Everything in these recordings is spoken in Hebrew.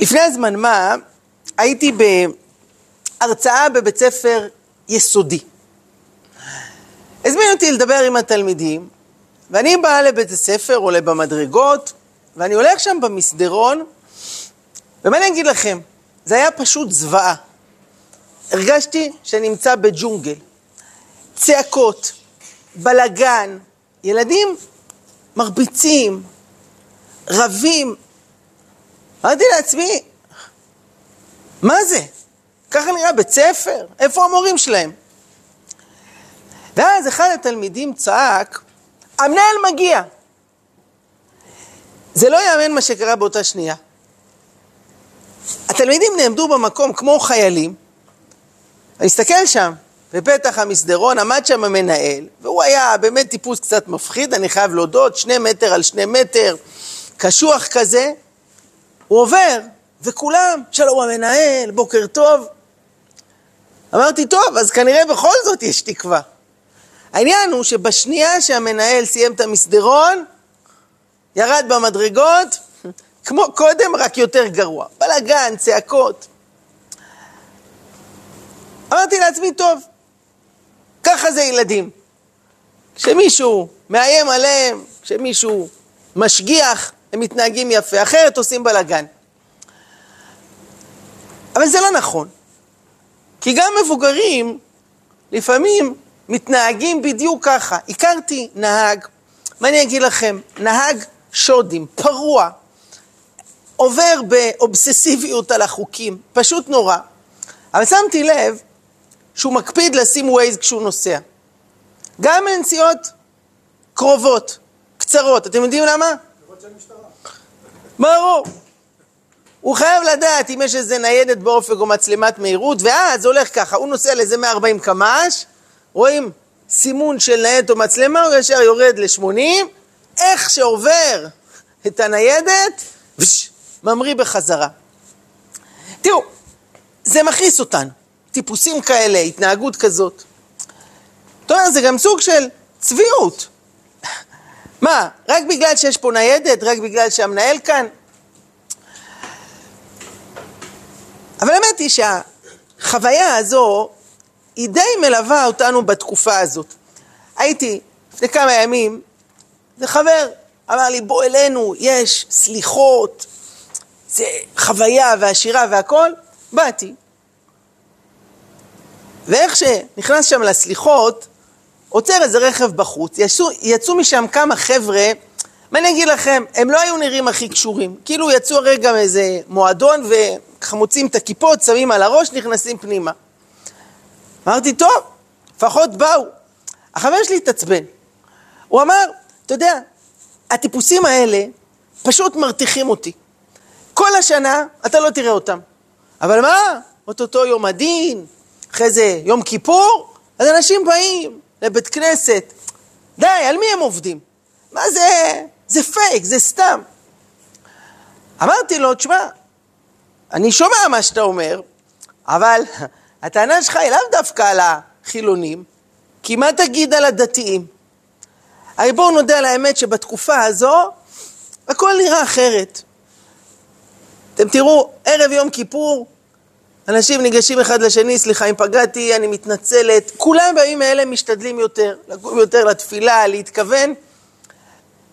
לפני זמן מה הייתי בהרצאה בבית ספר יסודי. הזמינו אותי לדבר עם התלמידים, ואני באה לבית הספר, עולה במדרגות, ואני הולך שם במסדרון, ומה אני אגיד לכם? זה היה פשוט זוועה. הרגשתי שאני נמצא בג'ונגל. צעקות, בלגן, ילדים מרביצים, רבים. אמרתי לעצמי, מה זה? ככה נראה בית ספר? איפה המורים שלהם? ואז אחד התלמידים צעק, המנהל מגיע. זה לא יאמן מה שקרה באותה שנייה. התלמידים נעמדו במקום כמו חיילים, אני מסתכל שם, בפתח המסדרון עמד שם המנהל, והוא היה באמת טיפוס קצת מפחיד, אני חייב להודות, שני מטר על שני מטר, קשוח כזה. הוא עובר, וכולם, שלום המנהל, בוקר טוב. אמרתי, טוב, אז כנראה בכל זאת יש תקווה. העניין הוא שבשנייה שהמנהל סיים את המסדרון, ירד במדרגות, כמו קודם, רק יותר גרוע. בלאגן, צעקות. אמרתי לעצמי, טוב, ככה זה ילדים. כשמישהו מאיים עליהם, כשמישהו משגיח, הם מתנהגים יפה, אחרת עושים בלאגן. אבל זה לא נכון, כי גם מבוגרים לפעמים מתנהגים בדיוק ככה. הכרתי נהג, מה אני אגיד לכם, נהג שודים, פרוע, עובר באובססיביות על החוקים, פשוט נורא. אבל שמתי לב שהוא מקפיד לשים ווייז כשהוא נוסע. גם לנסיעות קרובות, קצרות. אתם יודעים למה? ברור. הוא חייב לדעת אם יש איזה ניידת באופק או מצלמת מהירות, ואז הולך ככה, הוא נוסע לאיזה 140 קמ"ש, רואים סימון של ניידת או מצלמה, הוא ישר יורד ל-80, איך שעובר את הניידת, וש, ממריא בחזרה. תראו, זה מכעיס אותנו. טיפוסים כאלה, התנהגות כזאת. אתה אומר, זה גם סוג של צביעות. מה, רק בגלל שיש פה ניידת? רק בגלל שהמנהל כאן? אבל האמת היא שהחוויה הזו היא די מלווה אותנו בתקופה הזאת. הייתי לפני כמה ימים, זה חבר אמר לי, בוא אלינו, יש סליחות, זה חוויה והשירה והכל. באתי, ואיך שנכנס שם לסליחות, עוצר איזה רכב בחוץ, יצאו, יצאו משם כמה חבר'ה, מה אני אגיד לכם, הם לא היו נראים הכי קשורים. כאילו יצאו הרגע מאיזה מועדון וככה מוצאים את הכיפות, שמים על הראש, נכנסים פנימה. אמרתי, טוב, לפחות באו. החבר שלי התעצבן. הוא אמר, אתה יודע, הטיפוסים האלה פשוט מרתיחים אותי. כל השנה אתה לא תראה אותם. אבל מה? אוטוטו יום הדין, אחרי זה יום כיפור, אז אנשים באים לבית כנסת. די, על מי הם עובדים? מה זה? זה פייק, זה סתם. אמרתי לו, תשמע, אני שומע מה שאתה אומר, אבל הטענה שלך היא לאו דווקא על החילונים, כי מה תגיד על הדתיים? הרי בואו נודה על האמת שבתקופה הזו הכל נראה אחרת. אתם תראו, ערב יום כיפור, אנשים ניגשים אחד לשני, סליחה אם פגעתי, אני מתנצלת. כולם בימים האלה משתדלים יותר, לקום יותר לתפילה, להתכוון.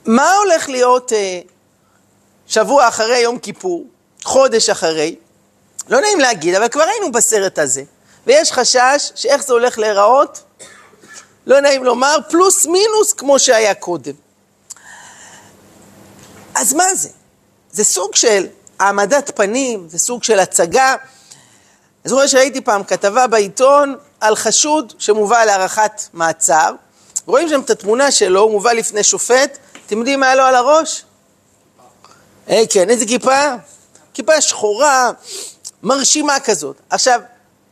מה הולך להיות אה, שבוע אחרי יום כיפור, חודש אחרי? לא נעים להגיד, אבל כבר היינו בסרט הזה. ויש חשש שאיך זה הולך להיראות, לא נעים לומר, פלוס מינוס כמו שהיה קודם. אז מה זה? זה סוג של העמדת פנים, זה סוג של הצגה. אני זוכר שראיתי פעם כתבה בעיתון על חשוד שמובא להארכת מעצר. רואים שם את התמונה שלו, הוא מובא לפני שופט. אתם יודעים מה היה לו על הראש? היי, כן, איזה כיפה? כיפה שחורה, מרשימה כזאת. עכשיו,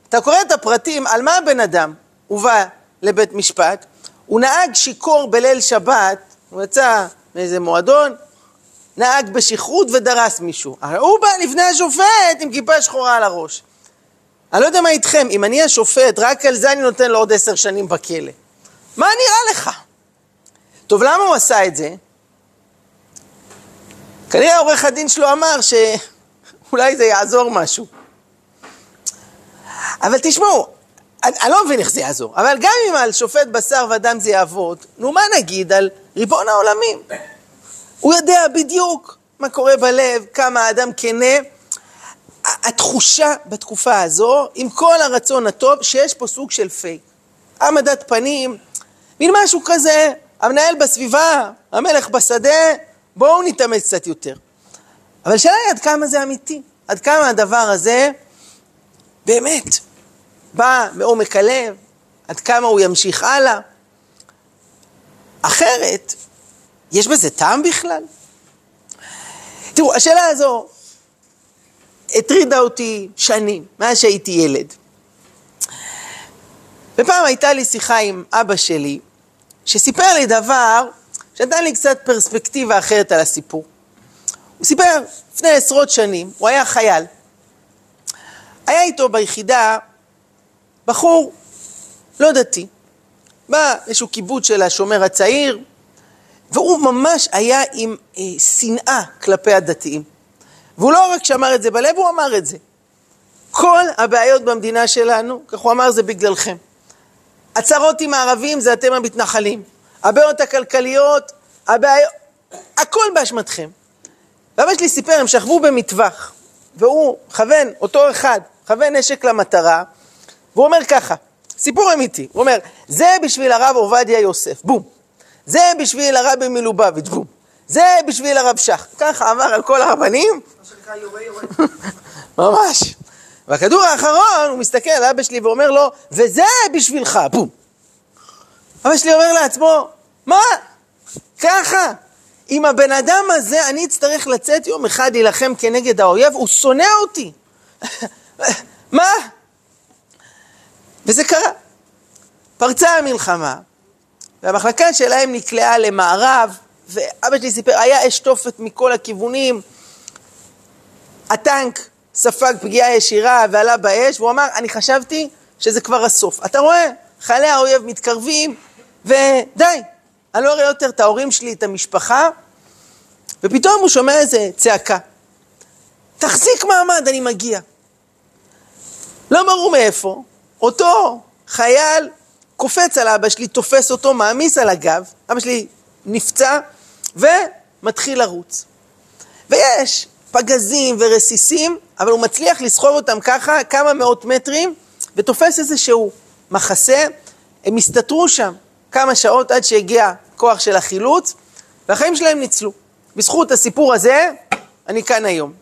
אתה קורא את הפרטים על מה הבן אדם הובא לבית משפט, הוא נהג שיכור בליל שבת, הוא יצא מאיזה מועדון, נהג בשכרות ודרס מישהו. הוא בא לפני השופט עם כיפה שחורה על הראש. אני לא יודע מה איתכם, אם אני השופט, רק על זה אני נותן לו עוד עשר שנים בכלא. מה נראה לך? טוב, למה הוא עשה את זה? כנראה עורך הדין שלו אמר שהוא אולי זה יעזור משהו. אבל תשמעו, אני, אני לא מבין איך זה יעזור, אבל גם אם על שופט בשר ודם זה יעבוד, נו מה נגיד על ריבון העולמים? הוא יודע בדיוק מה קורה בלב, כמה האדם כנה. התחושה בתקופה הזו, עם כל הרצון הטוב, שיש פה סוג של פייק. העמדת פנים, מין משהו כזה, המנהל בסביבה, המלך בשדה, בואו נתאמץ קצת יותר. אבל השאלה היא עד כמה זה אמיתי, עד כמה הדבר הזה באמת בא מעומק הלב, עד כמה הוא ימשיך הלאה. אחרת, יש בזה טעם בכלל? תראו, השאלה הזו הטרידה אותי שנים, מאז שהייתי ילד. ופעם הייתה לי שיחה עם אבא שלי, שסיפר לי דבר שנתן לי קצת פרספקטיבה אחרת על הסיפור. הוא סיפר, לפני עשרות שנים, הוא היה חייל. היה איתו ביחידה בחור לא דתי. בא איזשהו קיבוץ של השומר הצעיר, והוא ממש היה עם אה, שנאה כלפי הדתיים. והוא לא רק שאמר את זה בלב, הוא אמר את זה. כל הבעיות במדינה שלנו, כך הוא אמר, זה בגללכם. הצרות עם הערבים זה אתם המתנחלים. הבעיות הכלכליות, הבעיות, הכל באשמתכם. ואבא שלי סיפר, הם שכבו במטווח, והוא כוון, אותו אחד, כוון נשק למטרה, והוא אומר ככה, סיפור אמיתי, הוא אומר, זה בשביל הרב עובדיה יוסף, בום. זה בשביל הרבי מלובביץ', בום. זה בשביל הרב שך. ככה אמר על כל הרבנים. ממש. והכדור האחרון, הוא מסתכל על אבא שלי ואומר לו, וזה בשבילך, בום. אבא שלי אומר לעצמו, מה? ככה? עם הבן אדם הזה אני אצטרך לצאת יום אחד להילחם כנגד האויב, הוא שונא אותי. מה? וזה קרה. פרצה המלחמה, והמחלקה שלהם נקלעה למערב, ואבא שלי סיפר, היה אש תופת מכל הכיוונים, הטנק ספג פגיעה ישירה ועלה באש, והוא אמר, אני חשבתי שזה כבר הסוף. אתה רואה, חיילי האויב מתקרבים, ודי, אני לא אראה יותר את ההורים שלי, את המשפחה, ופתאום הוא שומע איזה צעקה. תחזיק מעמד, אני מגיע. לא ברור מאיפה, אותו חייל קופץ על אבא שלי, תופס אותו, מעמיס על הגב, אבא שלי נפצע ומתחיל לרוץ. ויש פגזים ורסיסים, אבל הוא מצליח לסחוב אותם ככה כמה מאות מטרים ותופס איזשהו מחסה, הם הסתתרו שם כמה שעות עד שהגיע כוח של החילוץ והחיים שלהם ניצלו. בזכות הסיפור הזה, אני כאן היום.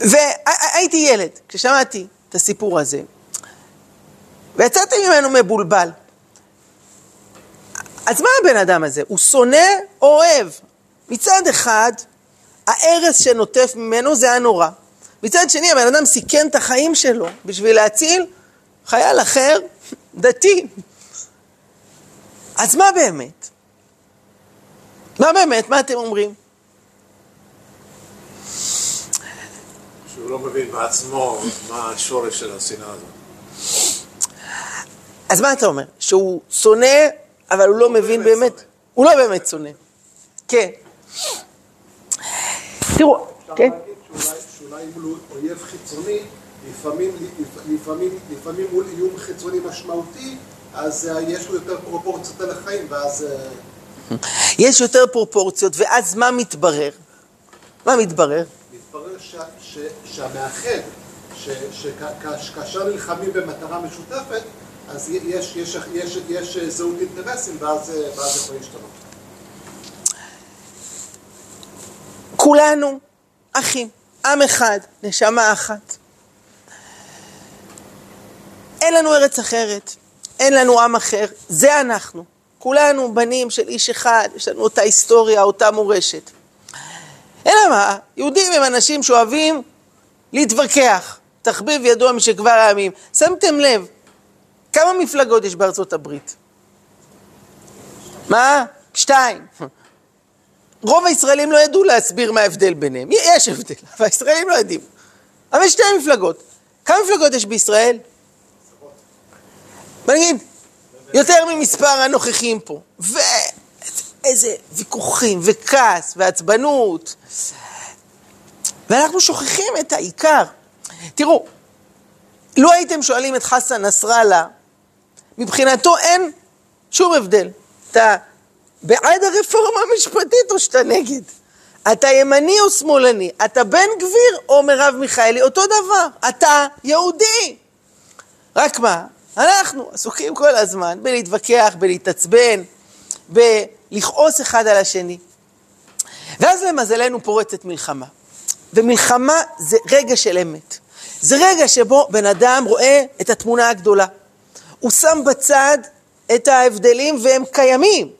והייתי ילד כששמעתי את הסיפור הזה, ויצאתי ממנו מבולבל. אז מה הבן אדם הזה? הוא שונא או אוהב? מצד אחד, ההרס שנוטף ממנו זה הנורא. מצד שני, הבן אדם סיכן את החיים שלו בשביל להציל חייל אחר, דתי. אז מה באמת? מה באמת? מה אתם אומרים? שהוא לא מבין בעצמו מה השורש של השנאה הזאת. אז מה אתה אומר? שהוא שונא, אבל הוא לא מבין באמת? הוא לא באמת שונא. כן. תראו, כן? שאולי מול אויב חיצוני, לפעמים מול איום חיצוני משמעותי, אז אה, יש לו יותר פרופורציות על החיים, ואז... אה, יש יותר פרופורציות, ואז מה מתברר? מה מתברר? מתברר שהמאחד, שכאשר נלחמים במטרה משותפת, אז יש, יש, יש, יש זהות אינטרסים, ואז זה יכול להשתנות. כולנו אחים, עם אחד, נשמה אחת. אין לנו ארץ אחרת, אין לנו עם אחר, זה אנחנו. כולנו בנים של איש אחד, יש לנו אותה היסטוריה, אותה מורשת. אלא מה, יהודים הם אנשים שאוהבים להתווכח. תחביב ידוע משכבר הימים. שמתם לב, כמה מפלגות יש בארצות הברית? מה? שתיים. רוב הישראלים לא ידעו להסביר מה ההבדל ביניהם. יש הבדל, אבל הישראלים לא יודעים. אבל יש שתי מפלגות. כמה מפלגות יש בישראל? בוא נגיד, יותר ממספר הנוכחים פה. ואיזה ויכוחים, וכעס, ועצבנות. ואנחנו שוכחים את העיקר. תראו, לו הייתם שואלים את חסן נסראללה, מבחינתו אין שום הבדל. אתה בעד הרפורמה המשפטית או שאתה נגד? אתה ימני או שמאלני? אתה בן גביר או מרב מיכאלי? אותו דבר, אתה יהודי. רק מה, אנחנו עסוקים כל הזמן בלהתווכח, בלהתעצבן, בלכעוס אחד על השני. ואז למזלנו פורצת מלחמה. ומלחמה זה רגע של אמת. זה רגע שבו בן אדם רואה את התמונה הגדולה. הוא שם בצד את ההבדלים והם קיימים,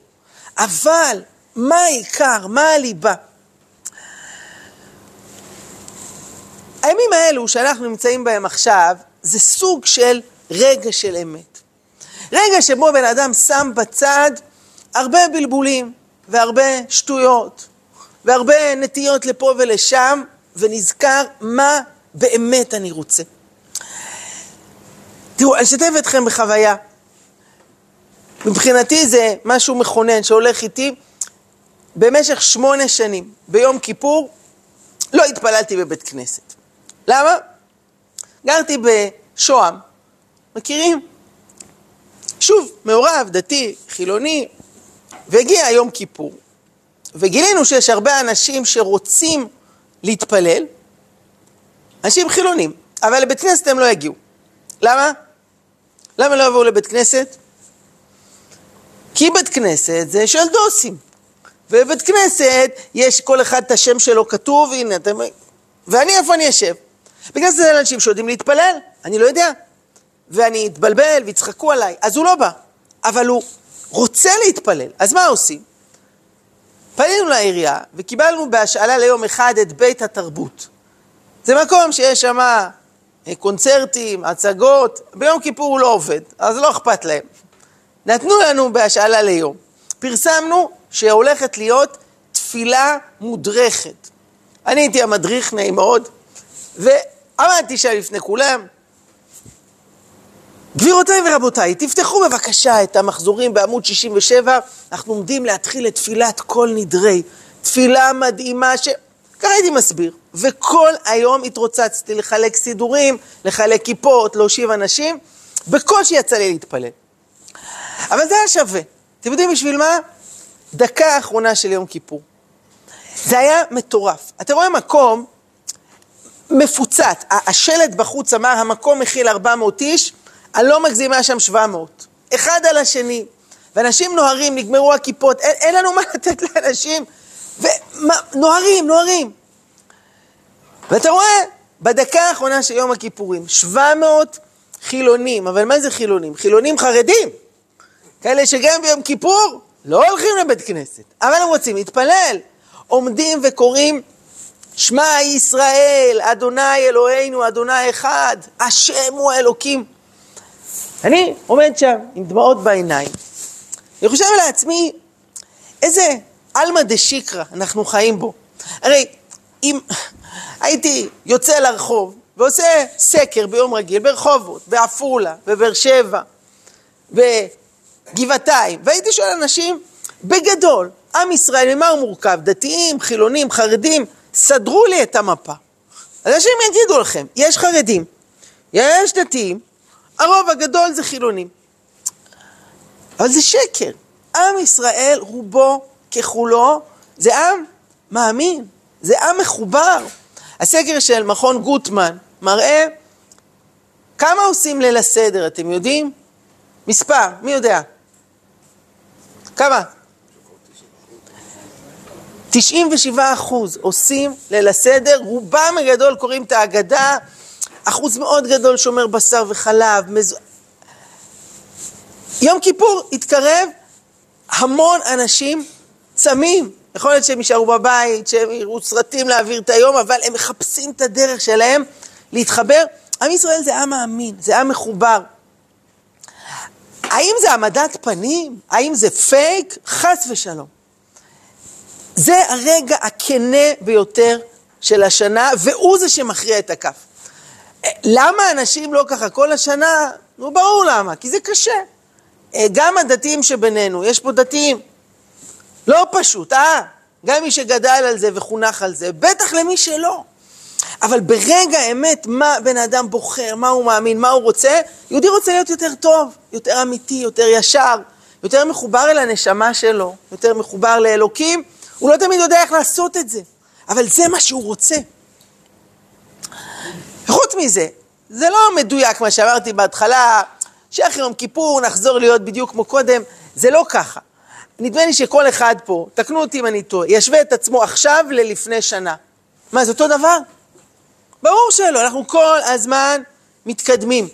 אבל מה העיקר? מה הליבה? הימים האלו שאנחנו נמצאים בהם עכשיו, זה סוג של רגע של אמת. רגע שבו בן אדם שם בצד הרבה בלבולים והרבה שטויות והרבה נטיות לפה ולשם, ונזכר מה באמת אני רוצה. תראו, אני אשתף אתכם בחוויה. מבחינתי זה משהו מכונן שהולך איתי במשך שמונה שנים. ביום כיפור לא התפללתי בבית כנסת. למה? גרתי בשוהם, מכירים? שוב, מעורב, דתי, חילוני, והגיע יום כיפור, וגילינו שיש הרבה אנשים שרוצים להתפלל, אנשים חילונים, אבל לבית כנסת הם לא יגיעו. למה? למה לא יבואו לבית כנסת? כי בית כנסת זה של דוסים. ובבית כנסת יש כל אחד את השם שלו כתוב, הנה אתם... ואני, איפה אני אשב? בגלל זה אנשים שיודעים להתפלל, אני לא יודע. ואני אתבלבל ויצחקו עליי, אז הוא לא בא. אבל הוא רוצה להתפלל, אז מה עושים? פנינו לעירייה וקיבלנו בהשאלה ליום אחד את בית התרבות. זה מקום שיש שם קונצרטים, הצגות, ביום כיפור הוא לא עובד, אז לא אכפת להם. נתנו לנו בהשאלה ליום. פרסמנו שהולכת להיות תפילה מודרכת. אני הייתי המדריך, נעים מאוד, ועמדתי שם לפני כולם. גבירותיי ורבותיי, תפתחו בבקשה את המחזורים בעמוד 67, אנחנו עומדים להתחיל את תפילת כל נדרי. תפילה מדהימה ש... ככה הייתי מסביר. וכל היום התרוצצתי לחלק סידורים, לחלק כיפות, להושיב אנשים, בקושי יצא לי להתפלל. אבל זה היה שווה. אתם יודעים בשביל מה? דקה האחרונה של יום כיפור. זה היה מטורף. אתה רואה מקום מפוצץ, השלט בחוץ אמר, המקום מכיל 400 איש, אני לא מגזים, היה שם 700. אחד על השני. ואנשים נוהרים, נגמרו הכיפות, אין, אין לנו מה לתת לאנשים, ונוהרים, נוהרים. ואתה רואה, בדקה האחרונה של יום הכיפורים, 700 חילונים, אבל מה זה חילונים? חילונים חרדים. כאלה שגם ביום כיפור לא הולכים לבית כנסת, אבל הם רוצים להתפלל. עומדים וקוראים שמע ישראל, אדוני אלוהינו, אדוני אחד, השם הוא האלוקים. אני עומד שם עם דמעות בעיניים. אני חושב לעצמי, איזה עלמא דשיקרא אנחנו חיים בו. הרי אם הייתי יוצא לרחוב ועושה סקר ביום רגיל ברחובות, בעפולה, בבאר שבע, בגבעתיים, והייתי שואל אנשים, בגדול, עם ישראל, ממה הוא מורכב? דתיים, חילונים, חרדים? סדרו לי את המפה. אנשים יגידו לכם, יש חרדים, יש דתיים, הרוב הגדול זה חילונים. אבל זה שקר. עם ישראל, רובו ככולו, זה עם מאמין, זה עם מחובר. הסקר של מכון גוטמן מראה כמה עושים ליל הסדר, אתם יודעים? מספר, מי יודע? כמה? 97 אחוז עושים ליל הסדר, רובם הגדול קוראים את ההגדה, אחוז מאוד גדול שומר בשר וחלב. מז... יום כיפור התקרב, המון אנשים צמים. יכול להיות שהם יישארו בבית, שהם יראו סרטים להעביר את היום, אבל הם מחפשים את הדרך שלהם להתחבר. עם ישראל זה עם מאמין, זה עם מחובר. האם זה העמדת פנים? האם זה פייק? חס ושלום. זה הרגע הכנה ביותר של השנה, והוא זה שמכריע את הכף. למה אנשים לא ככה כל השנה? נו, ברור למה, כי זה קשה. גם הדתיים שבינינו, יש פה דתיים. לא פשוט, אה? גם מי שגדל על זה וחונך על זה, בטח למי שלא. אבל ברגע האמת, מה בן אדם בוחר, מה הוא מאמין, מה הוא רוצה, יהודי רוצה להיות יותר טוב, יותר אמיתי, יותר ישר, יותר מחובר אל הנשמה שלו, יותר מחובר לאלוקים. הוא לא תמיד יודע איך לעשות את זה, אבל זה מה שהוא רוצה. חוץ מזה, זה לא מדויק מה שאמרתי בהתחלה, שאחרי יום כיפור נחזור להיות בדיוק כמו קודם, זה לא ככה. נדמה לי שכל אחד פה, תקנו אותי אם אני טועה, ישווה את עצמו עכשיו ללפני שנה. מה, זה אותו דבר? ברור שלא, אנחנו כל הזמן מתקדמים.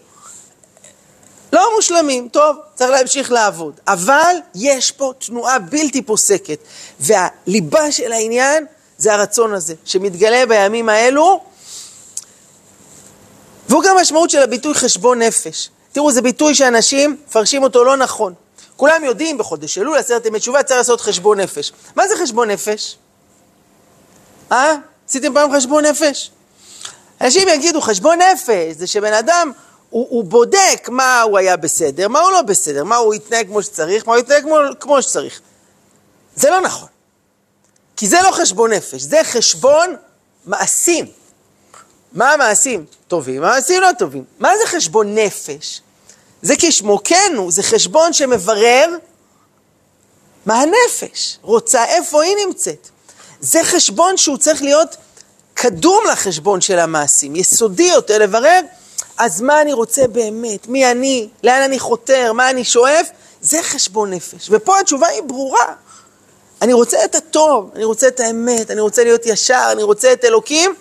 לא מושלמים, טוב, צריך להמשיך לעבוד. אבל יש פה תנועה בלתי פוסקת, והליבה של העניין זה הרצון הזה, שמתגלה בימים האלו, והוא גם משמעות של הביטוי חשבון נפש. תראו, זה ביטוי שאנשים מפרשים אותו לא נכון. כולם יודעים, בחודש אלול, עשרת ימי תשובה, צריך לעשות חשבון נפש. מה זה חשבון נפש? אה? עשיתם פעם חשבון נפש? אנשים יגידו, חשבון נפש זה שבן אדם, הוא, הוא בודק מה הוא היה בסדר, מה הוא לא בסדר, מה הוא התנהג כמו שצריך, מה הוא התנהג כמו, כמו שצריך. זה לא נכון. כי זה לא חשבון נפש, זה חשבון מעשים. מה המעשים טובים, מה המעשים לא טובים. מה זה חשבון נפש? זה כשמו כן הוא, זה חשבון שמברר מה הנפש רוצה, איפה היא נמצאת. זה חשבון שהוא צריך להיות קדום לחשבון של המעשים, יסודי יותר, לברר אז מה אני רוצה באמת, מי אני, לאן אני חותר, מה אני שואף, זה חשבון נפש. ופה התשובה היא ברורה. אני רוצה את הטוב, אני רוצה את האמת, אני רוצה להיות ישר, אני רוצה את אלוקים.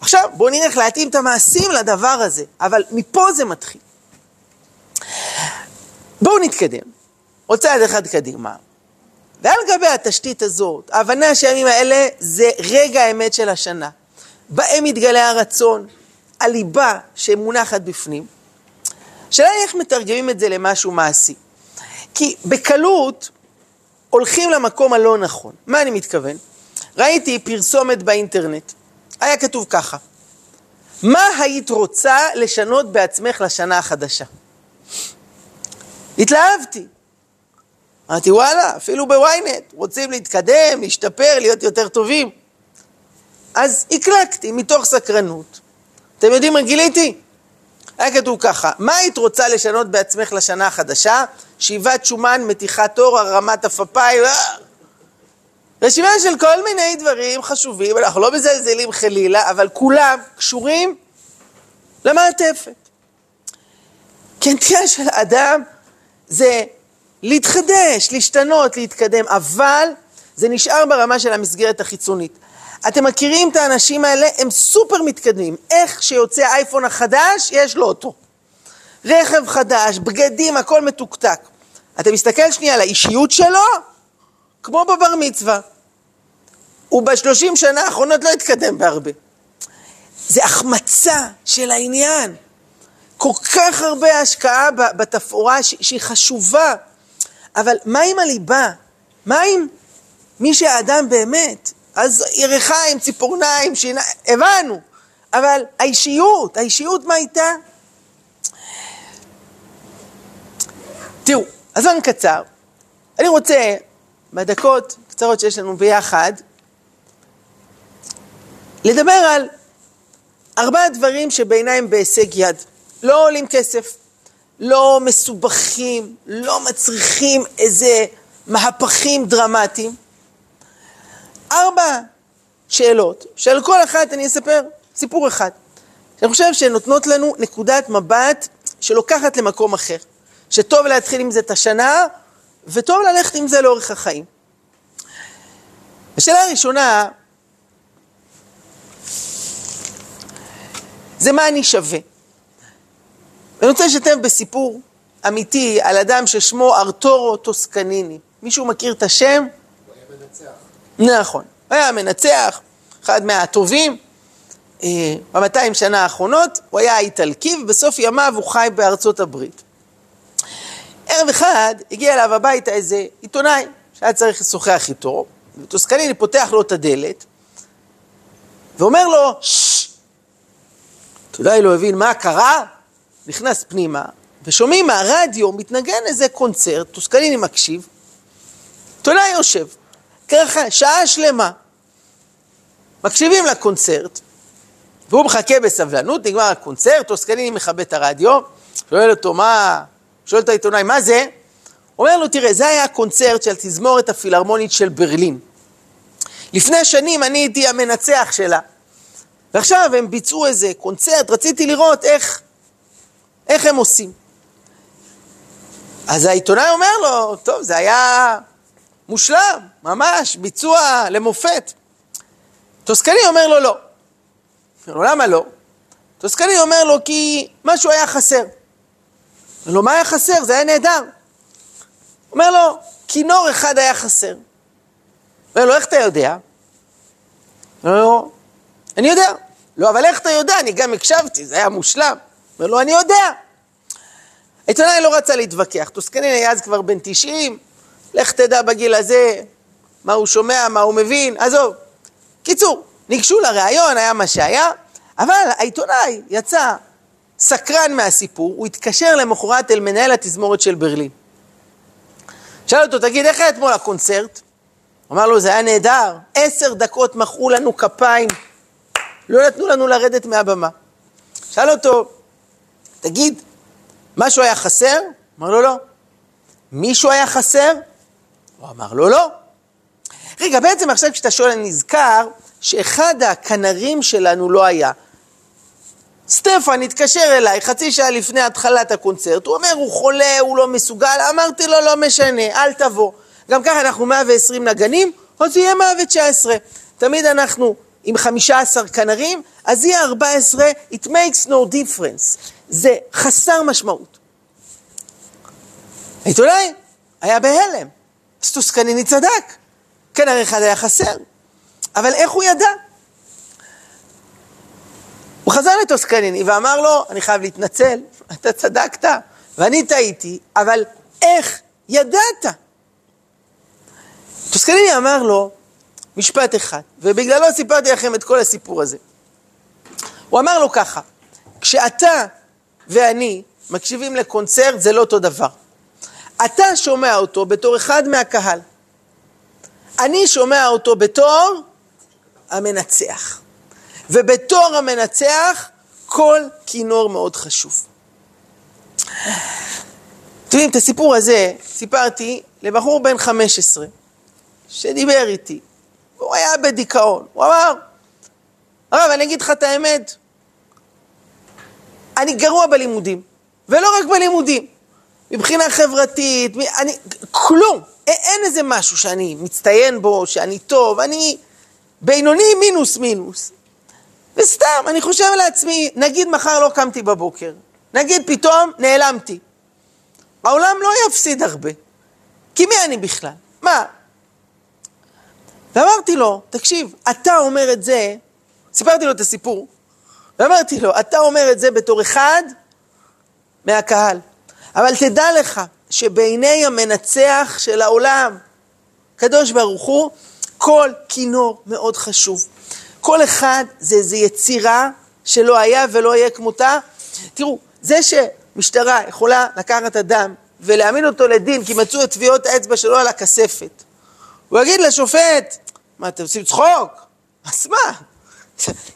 עכשיו, בואו איך להתאים את המעשים לדבר הזה, אבל מפה זה מתחיל. בואו נתקדם, עוד צעד אחד קדימה. ועל גבי התשתית הזאת, ההבנה שהימים האלה זה רגע האמת של השנה. בהם מתגלה הרצון, הליבה שמונחת בפנים. השאלה היא איך מתרגמים את זה למשהו מעשי. כי בקלות הולכים למקום הלא נכון. מה אני מתכוון? ראיתי פרסומת באינטרנט, היה כתוב ככה: מה היית רוצה לשנות בעצמך לשנה החדשה? התלהבתי. אמרתי, וואלה, אפילו בוויינט, רוצים להתקדם, להשתפר, להיות יותר טובים. אז הקלקתי מתוך סקרנות. אתם יודעים מה גיליתי? היה כתוב ככה, מה היית רוצה לשנות בעצמך לשנה החדשה? שאיבת שומן, מתיחת אור, הרמת אפפיים, אה. רשימה של כל מיני דברים חשובים, אנחנו לא מזלזלים חלילה, אבל כולם קשורים למעטפת. כי הנטייה של האדם זה להתחדש, להשתנות, להתקדם, אבל זה נשאר ברמה של המסגרת החיצונית. אתם מכירים את האנשים האלה, הם סופר מתקדמים. איך שיוצא האייפון החדש, יש לו אותו. רכב חדש, בגדים, הכל מתוקתק. אתה מסתכל שנייה על האישיות שלו, כמו בבר מצווה. הוא בשלושים שנה האחרונות לא התקדם בהרבה. זה החמצה של העניין. כל כך הרבה השקעה בתפאורה שהיא חשובה. אבל מה עם הליבה? מה עם מי שהאדם באמת? אז ירחיים, ציפורניים, שיניים, הבנו. אבל האישיות, האישיות מה איתה? תראו, הזמן קצר. אני רוצה, בדקות קצרות שיש לנו ביחד, לדבר על ארבעה דברים שבעיניי הם בהישג יד. לא עולים כסף, לא מסובכים, לא מצריכים איזה מהפכים דרמטיים. ארבע שאלות, שעל כל אחת אני אספר סיפור אחד. שאני חושב שהן נותנות לנו נקודת מבט שלוקחת למקום אחר. שטוב להתחיל עם זה את השנה, וטוב ללכת עם זה לאורך החיים. השאלה הראשונה, זה מה אני שווה. אני רוצה לשתף בסיפור אמיתי על אדם ששמו ארתורו טוסקניני. מישהו מכיר את השם? הוא היה מנצח. נכון. הוא היה מנצח, אחד מהטובים. אה, במאתיים שנה האחרונות הוא היה איטלקי, ובסוף ימיו הוא חי בארצות הברית. ערב אחד הגיע אליו הביתה איזה עיתונאי שהיה צריך לשוחח איתו, וטוסקניני פותח לו את הדלת ואומר לו, ששש, אולי לא הבין מה קרה, נכנס פנימה, ושומעים מהרדיו, מתנגן איזה קונצרט, טוסקניני מקשיב, עיתונאי יושב, ככה, שעה שלמה, מקשיבים לקונצרט, והוא מחכה בסבלנות, נגמר הקונצרט, טוסקניני מכבה את הרדיו, שואל אותו, מה... שואל את העיתונאי, מה זה? אומר לו, תראה, זה היה הקונצרט של תזמורת הפילהרמונית של ברלין. לפני שנים אני הייתי המנצח שלה, ועכשיו הם ביצעו איזה קונצרט, רציתי לראות איך, איך הם עושים. אז העיתונאי אומר לו, טוב, זה היה מושלם, ממש, ביצוע למופת. טוסקני אומר לו, לא. אומר לו, למה לא? טוסקני אומר לו, כי משהו היה חסר. אומר לו, מה היה חסר? זה היה נהדר. אומר לו, כינור אחד היה חסר. אומר לו, איך אתה יודע? אומר לו, אני יודע. לא, אבל איך אתה יודע? אני גם הקשבתי, זה היה מושלם. אומר לו, אני יודע. העיתונאי לא רצה להתווכח. טוסקנין היה אז כבר בן 90, לך תדע בגיל הזה מה הוא שומע, מה הוא מבין, עזוב. קיצור, ניגשו לראיון, היה מה שהיה, אבל העיתונאי יצא סקרן מהסיפור, הוא התקשר למחרת אל מנהל התזמורת של ברלין. שאל אותו, תגיד, איך היה אתמול הקונצרט? אמר לו, זה היה נהדר, עשר דקות מחאו לנו כפיים, לא נתנו לנו לרדת מהבמה. שאל אותו, תגיד, משהו היה חסר? אמר לו, לא. מישהו היה חסר? הוא אמר לו, לא. רגע, בעצם עכשיו כשאתה שואל, אני נזכר שאחד הכנרים שלנו לא היה. סטפן התקשר אליי חצי שעה לפני התחלת הקונצרט, הוא אומר, הוא חולה, הוא לא מסוגל, אמרתי לו, לא משנה, אל תבוא. גם ככה אנחנו 120 נגנים, אז יהיה 119. תמיד אנחנו עם 15 כנרים, אז יהיה 14, it makes no difference. זה חסר משמעות. העיתונאי היה בהלם, סטוסקניני צדק, כנראה אחד היה חסר, אבל איך הוא ידע? הוא חזר לטוסקניני ואמר לו, אני חייב להתנצל, אתה צדקת ואני טעיתי, אבל איך ידעת? טוסקניני אמר לו משפט אחד, ובגללו סיפרתי לכם את כל הסיפור הזה. הוא אמר לו ככה, כשאתה ואני מקשיבים לקונצרט זה לא אותו דבר. אתה שומע אותו בתור אחד מהקהל. אני שומע אותו בתור המנצח. ובתור המנצח, כל כינור מאוד חשוב. אתם יודעים, את הסיפור הזה סיפרתי לבחור בן 15 שדיבר איתי, הוא היה בדיכאון. הוא אמר, הרב, אני אגיד לך את האמת, אני גרוע בלימודים, ולא רק בלימודים, מבחינה חברתית, אני, כלום, אין איזה משהו שאני מצטיין בו, שאני טוב, אני בינוני מינוס מינוס. וסתם, אני חושב לעצמי, נגיד מחר לא קמתי בבוקר, נגיד פתאום נעלמתי. העולם לא יפסיד הרבה, כי מי אני בכלל? מה? ואמרתי לו, תקשיב, אתה אומר את זה, סיפרתי לו את הסיפור, ואמרתי לו, אתה אומר את זה בתור אחד מהקהל, אבל תדע לך שבעיני המנצח של העולם, קדוש ברוך הוא, כל כינור מאוד חשוב. כל אחד זה איזו יצירה שלא היה ולא יהיה כמותה. תראו, זה שמשטרה יכולה לקחת אדם ולהעמיד אותו לדין כי מצאו את טביעות האצבע שלו על הכספת, הוא יגיד לשופט, מה, אתם עושים צחוק? אז מה?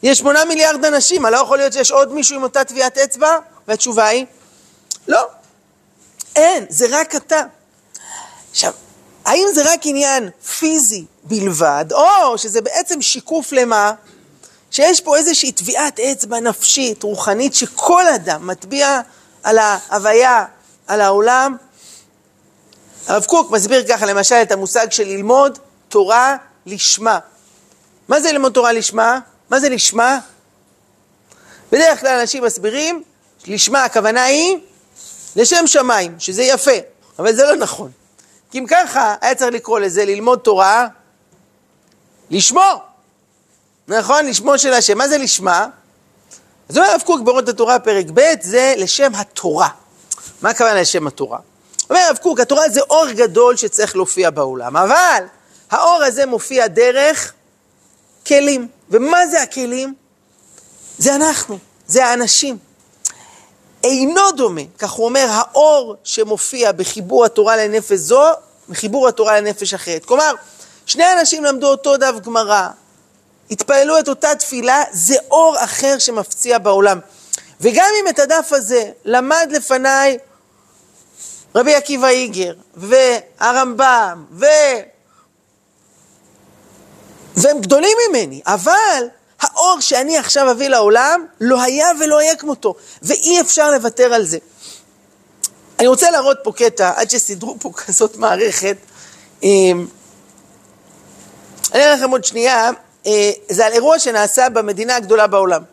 יש שמונה מיליארד אנשים, מה לא יכול להיות שיש עוד מישהו עם אותה טביעת אצבע? והתשובה היא, לא. אין, זה רק אתה. עכשיו, האם זה רק עניין פיזי בלבד, או שזה בעצם שיקוף למה? שיש פה איזושהי טביעת אצבע נפשית, רוחנית, שכל אדם מטביע על ההוויה, על העולם. הרב קוק מסביר ככה למשל את המושג של ללמוד תורה לשמה. מה זה ללמוד תורה לשמה? מה זה לשמה? בדרך כלל אנשים מסבירים, לשמה הכוונה היא לשם שמיים, שזה יפה, אבל זה לא נכון. כי אם ככה, היה צריך לקרוא לזה ללמוד תורה לשמו. נכון? לשמו של השם. מה זה לשמה? אז אומר הרב קוק באורות התורה פרק ב' זה לשם התורה. מה הכוונה לשם התורה? אומר הרב קוק, התורה זה אור גדול שצריך להופיע בעולם, אבל האור הזה מופיע דרך כלים. ומה זה הכלים? זה אנחנו, זה האנשים. אינו דומה, כך הוא אומר, האור שמופיע בחיבור התורה לנפש זו, מחיבור התורה לנפש אחרת. כלומר, שני אנשים למדו אותו דף גמרא, התפללו את אותה תפילה, זה אור אחר שמפציע בעולם. וגם אם את הדף הזה למד לפניי רבי עקיבא איגר, והרמב"ם, ו... והם גדולים ממני, אבל האור שאני עכשיו אביא לעולם לא היה ולא יהיה כמותו, ואי אפשר לוותר על זה. אני רוצה להראות פה קטע, עד שסידרו פה כזאת מערכת. אמ, אני אראה לכם עוד שנייה, אה, זה על אירוע שנעשה במדינה הגדולה בעולם.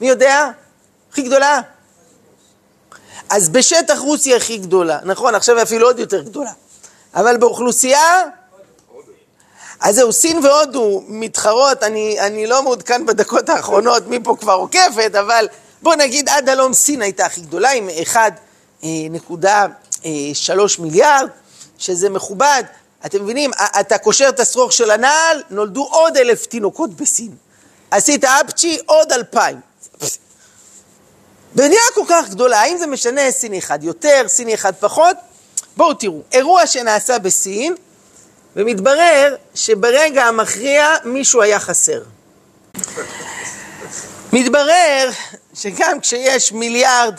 מי יודע? הכי גדולה? אז בשטח רוסיה הכי גדולה, נכון, עכשיו אפילו עוד יותר גדולה. אבל באוכלוסייה, אז זהו, סין והודו מתחרות, אני, אני לא מעודכן בדקות האחרונות מי פה כבר עוקפת, אבל בוא נגיד עד הלום סין הייתה הכי גדולה עם 1.3 אה, מיליארד, שזה מכובד. אתם מבינים, אתה קושר את השרוך של הנעל, נולדו עוד אלף תינוקות בסין. עשית אפצ'י, עוד אלפיים. מדינה כל כך גדולה, האם זה משנה סיני אחד יותר, סיני אחד פחות? בואו תראו, אירוע שנעשה בסין, ומתברר שברגע המכריע מישהו היה חסר. מתברר שגם כשיש מיליארד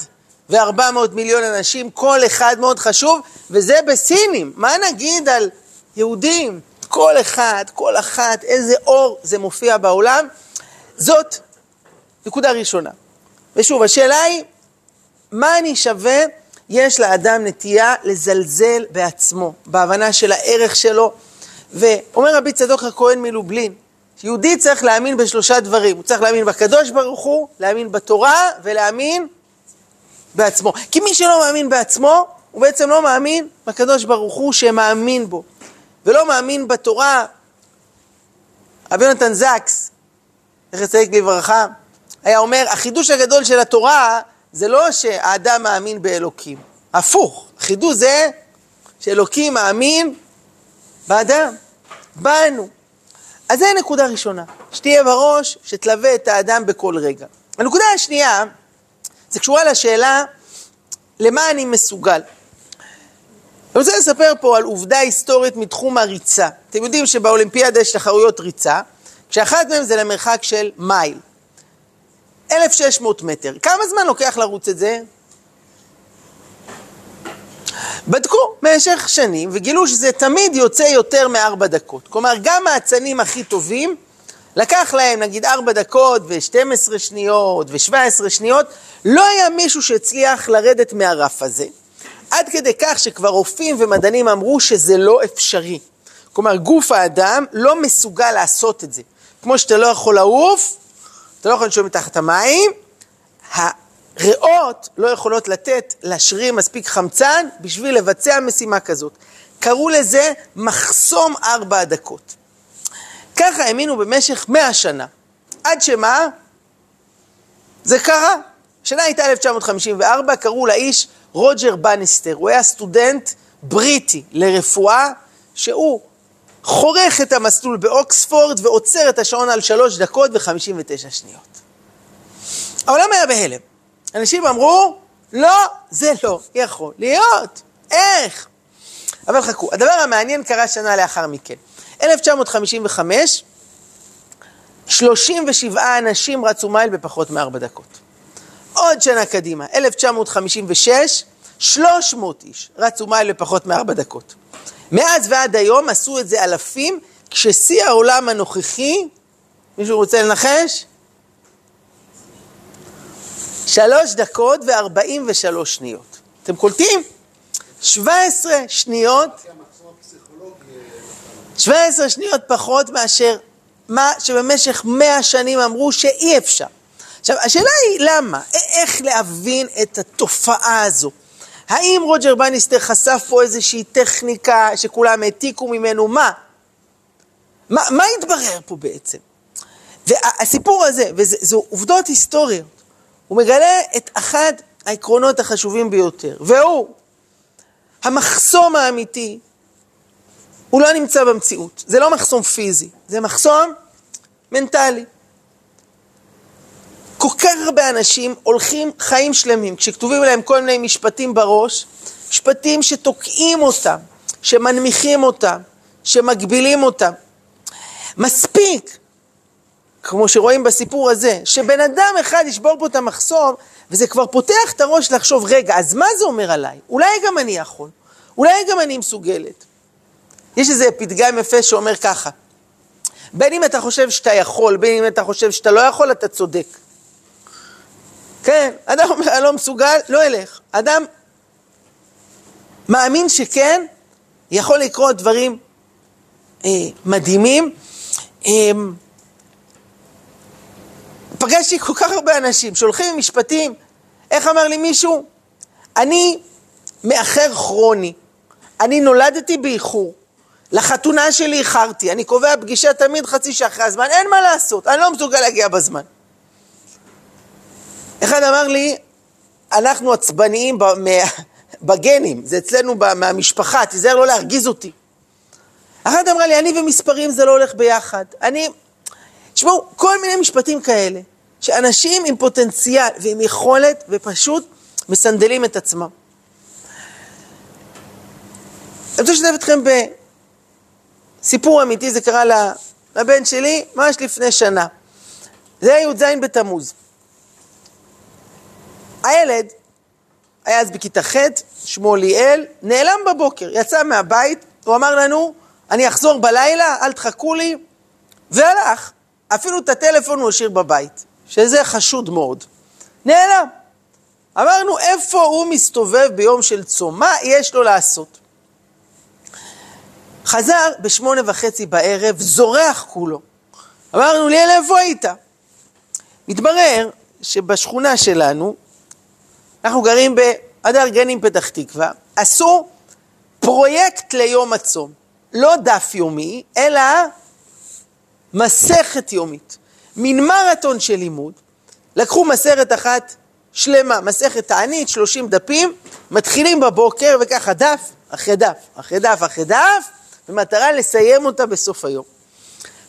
וארבע מאות מיליון אנשים, כל אחד מאוד חשוב, וזה בסינים. מה נגיד על יהודים? כל אחד, כל אחת, איזה אור זה מופיע בעולם. זאת נקודה ראשונה. ושוב, השאלה היא, מה אני שווה? יש לאדם נטייה לזלזל בעצמו, בהבנה של הערך שלו. ואומר רבי צדוק הכהן מלובלין, יהודי צריך להאמין בשלושה דברים. הוא צריך להאמין בקדוש ברוך הוא, להאמין בתורה ולהאמין בעצמו. כי מי שלא מאמין בעצמו, הוא בעצם לא מאמין בקדוש ברוך הוא שמאמין בו. ולא מאמין בתורה. רבי יונתן זקס, איך יצייק לברכה, היה אומר, החידוש הגדול של התורה זה לא שהאדם מאמין באלוקים. הפוך, החידוש זה שאלוקים מאמין באדם, בנו. אז זו נקודה ראשונה, שתהיה בראש, שתלווה את האדם בכל רגע. הנקודה השנייה, זה קשורה לשאלה למה אני מסוגל. אני רוצה לספר פה על עובדה היסטורית מתחום הריצה. אתם יודעים שבאולימפיאדה יש תחרויות ריצה, כשאחת מהן זה למרחק של מייל. 1,600 מטר. כמה זמן לוקח לרוץ את זה? בדקו במשך שנים וגילו שזה תמיד יוצא יותר מארבע דקות. כלומר, גם האצנים הכי טובים, לקח להם נגיד ארבע דקות ו-12 שניות ו-17 שניות, לא היה מישהו שהצליח לרדת מהרף הזה. עד כדי כך שכבר רופאים ומדענים אמרו שזה לא אפשרי. כלומר, גוף האדם לא מסוגל לעשות את זה. כמו שאתה לא יכול לעוף, אתה לא יכול לנשום מתחת המים, הריאות לא יכולות לתת לשריר מספיק חמצן בשביל לבצע משימה כזאת. קראו לזה מחסום ארבע הדקות. ככה האמינו במשך מאה שנה. עד שמה? זה קרה. השנה הייתה 1954, קראו לאיש רוג'ר בניסטר. הוא היה סטודנט בריטי לרפואה, שהוא חורך את המסלול באוקספורד ועוצר את השעון על שלוש דקות וחמישים ותשע שניות. העולם היה בהלם. אנשים אמרו, לא, זה לא יכול להיות. איך? אבל חכו, הדבר המעניין קרה שנה לאחר מכן. 1955, 37 אנשים רצו מייל בפחות מארבע דקות. עוד שנה קדימה, 1956, 300 איש רצו מייל בפחות מארבע דקות. מאז ועד היום עשו את זה אלפים, כששיא העולם הנוכחי, מישהו רוצה לנחש? שלוש דקות וארבעים ושלוש שניות. אתם קולטים? שבע עשרה שניות, שבע עשרה שניות פחות מאשר מה שבמשך מאה שנים אמרו שאי אפשר. עכשיו, השאלה היא למה? איך להבין את התופעה הזו? האם רוג'ר בניסטר חשף פה איזושהי טכניקה שכולם העתיקו ממנו? מה? מה, מה התברר פה בעצם? והסיפור הזה, וזה עובדות היסטוריות, הוא מגלה את אחד העקרונות החשובים ביותר, והוא, המחסום האמיתי, הוא לא נמצא במציאות. זה לא מחסום פיזי, זה מחסום מנטלי. כל כך הרבה אנשים הולכים חיים שלמים, כשכתובים להם כל מיני משפטים בראש, משפטים שתוקעים אותם, שמנמיכים אותם, שמגבילים אותם. מספיק כמו שרואים בסיפור הזה, שבן אדם אחד ישבור פה את המחסום, וזה כבר פותח את הראש לחשוב, רגע, אז מה זה אומר עליי? אולי גם אני יכול, אולי גם אני מסוגלת. יש איזה פתגם יפה שאומר ככה, בין אם אתה חושב שאתה יכול, בין אם אתה חושב שאתה לא יכול, אתה צודק. כן, אדם אומר, אני לא מסוגל, לא אלך. אדם מאמין שכן, יכול לקרות דברים אה, מדהימים. אה, פגשתי כל כך הרבה אנשים שהולכים עם משפטים, איך אמר לי מישהו? אני מאחר כרוני, אני נולדתי באיחור, לחתונה שלי איחרתי, אני קובע פגישה תמיד חצי שעה אחרי הזמן, אין מה לעשות, אני לא מסוגל להגיע בזמן. אחד אמר לי, אנחנו עצבניים בגנים, זה אצלנו מהמשפחה, תיזהר לא להרגיז אותי. אחת אמרה לי, אני ומספרים זה לא הולך ביחד. אני, תשמעו, כל מיני משפטים כאלה, שאנשים עם פוטנציאל ועם יכולת, ופשוט מסנדלים את עצמם. אני רוצה לשתף אתכם בסיפור אמיתי, זה קרה לבן שלי ממש לפני שנה. זה היה י"ז בתמוז. הילד היה אז בכיתה ח', שמו ליאל, נעלם בבוקר, יצא מהבית, הוא אמר לנו, אני אחזור בלילה, אל תחכו לי, והלך. אפילו את הטלפון הוא השאיר בבית, שזה חשוד מאוד. נעלם. אמרנו, איפה הוא מסתובב ביום של צום? מה יש לו לעשות? חזר בשמונה וחצי בערב, זורח כולו. אמרנו, ליאל, איפה היית? מתברר שבשכונה שלנו אנחנו גרים בהדר גנים פתח תקווה, עשו פרויקט ליום הצום. לא דף יומי, אלא מסכת יומית. מין מרתון של לימוד. לקחו מסכת אחת שלמה, מסכת תענית, 30 דפים, מתחילים בבוקר וככה דף אחרי דף, אחרי דף, אחרי דף, במטרה לסיים אותה בסוף היום.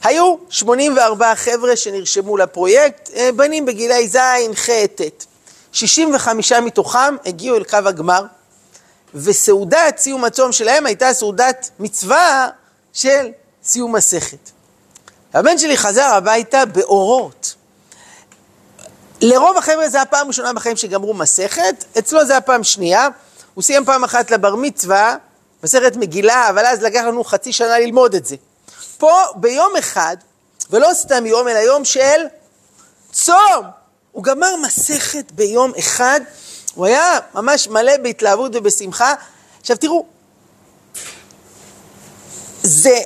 היו 84 חבר'ה שנרשמו לפרויקט, אה, בנים בגילי ז', ח', ט'. 65 מתוכם הגיעו אל קו הגמר, וסעודת סיום הצום שלהם הייתה סעודת מצווה של סיום מסכת. הבן שלי חזר הביתה באורות. לרוב החבר'ה זה הפעם הראשונה בחיים שגמרו מסכת, אצלו זה הפעם שנייה. הוא סיים פעם אחת לבר מצווה, מסכת מגילה, אבל אז לקח לנו חצי שנה ללמוד את זה. פה ביום אחד, ולא סתם יום, אלא יום של צום. הוא גמר מסכת ביום אחד, הוא היה ממש מלא בהתלהבות ובשמחה. עכשיו תראו, זה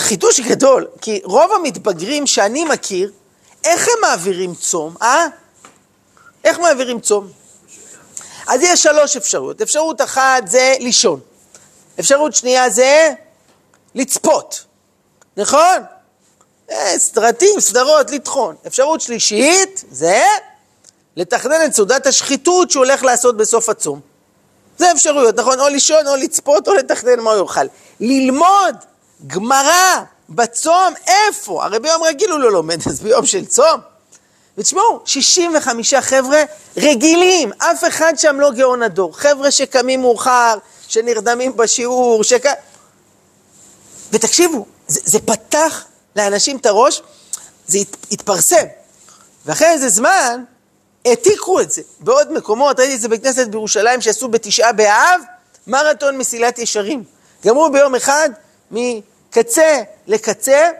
חידוש גדול, כי רוב המתבגרים שאני מכיר, איך הם מעבירים צום, אה? איך מעבירים צום? אז יש שלוש אפשרויות. אפשרות אחת זה לישון. אפשרות שנייה זה לצפות, נכון? אה, סרטים, סדרות, לטחון. אפשרות שלישית זה לתכנן את סעודת השחיתות שהוא הולך לעשות בסוף הצום. זה אפשרויות, נכון? או לישון, או לצפות, או לתכנן מה הוא יאכל. ללמוד גמרא בצום, איפה? הרי ביום רגיל הוא לא לומד, אז ביום של צום. ותשמעו, 65 חבר'ה רגילים, אף אחד שם לא גאון הדור. חבר'ה שקמים מאוחר, שנרדמים בשיעור, שק... ותקשיבו, זה, זה פתח לאנשים את הראש, זה התפרסם. ואחרי איזה זמן, העתיקו את זה. בעוד מקומות, ראיתי את זה בכנסת בירושלים שעשו בתשעה באב, מרתון מסילת ישרים. גמרו ביום אחד מקצה לקצה,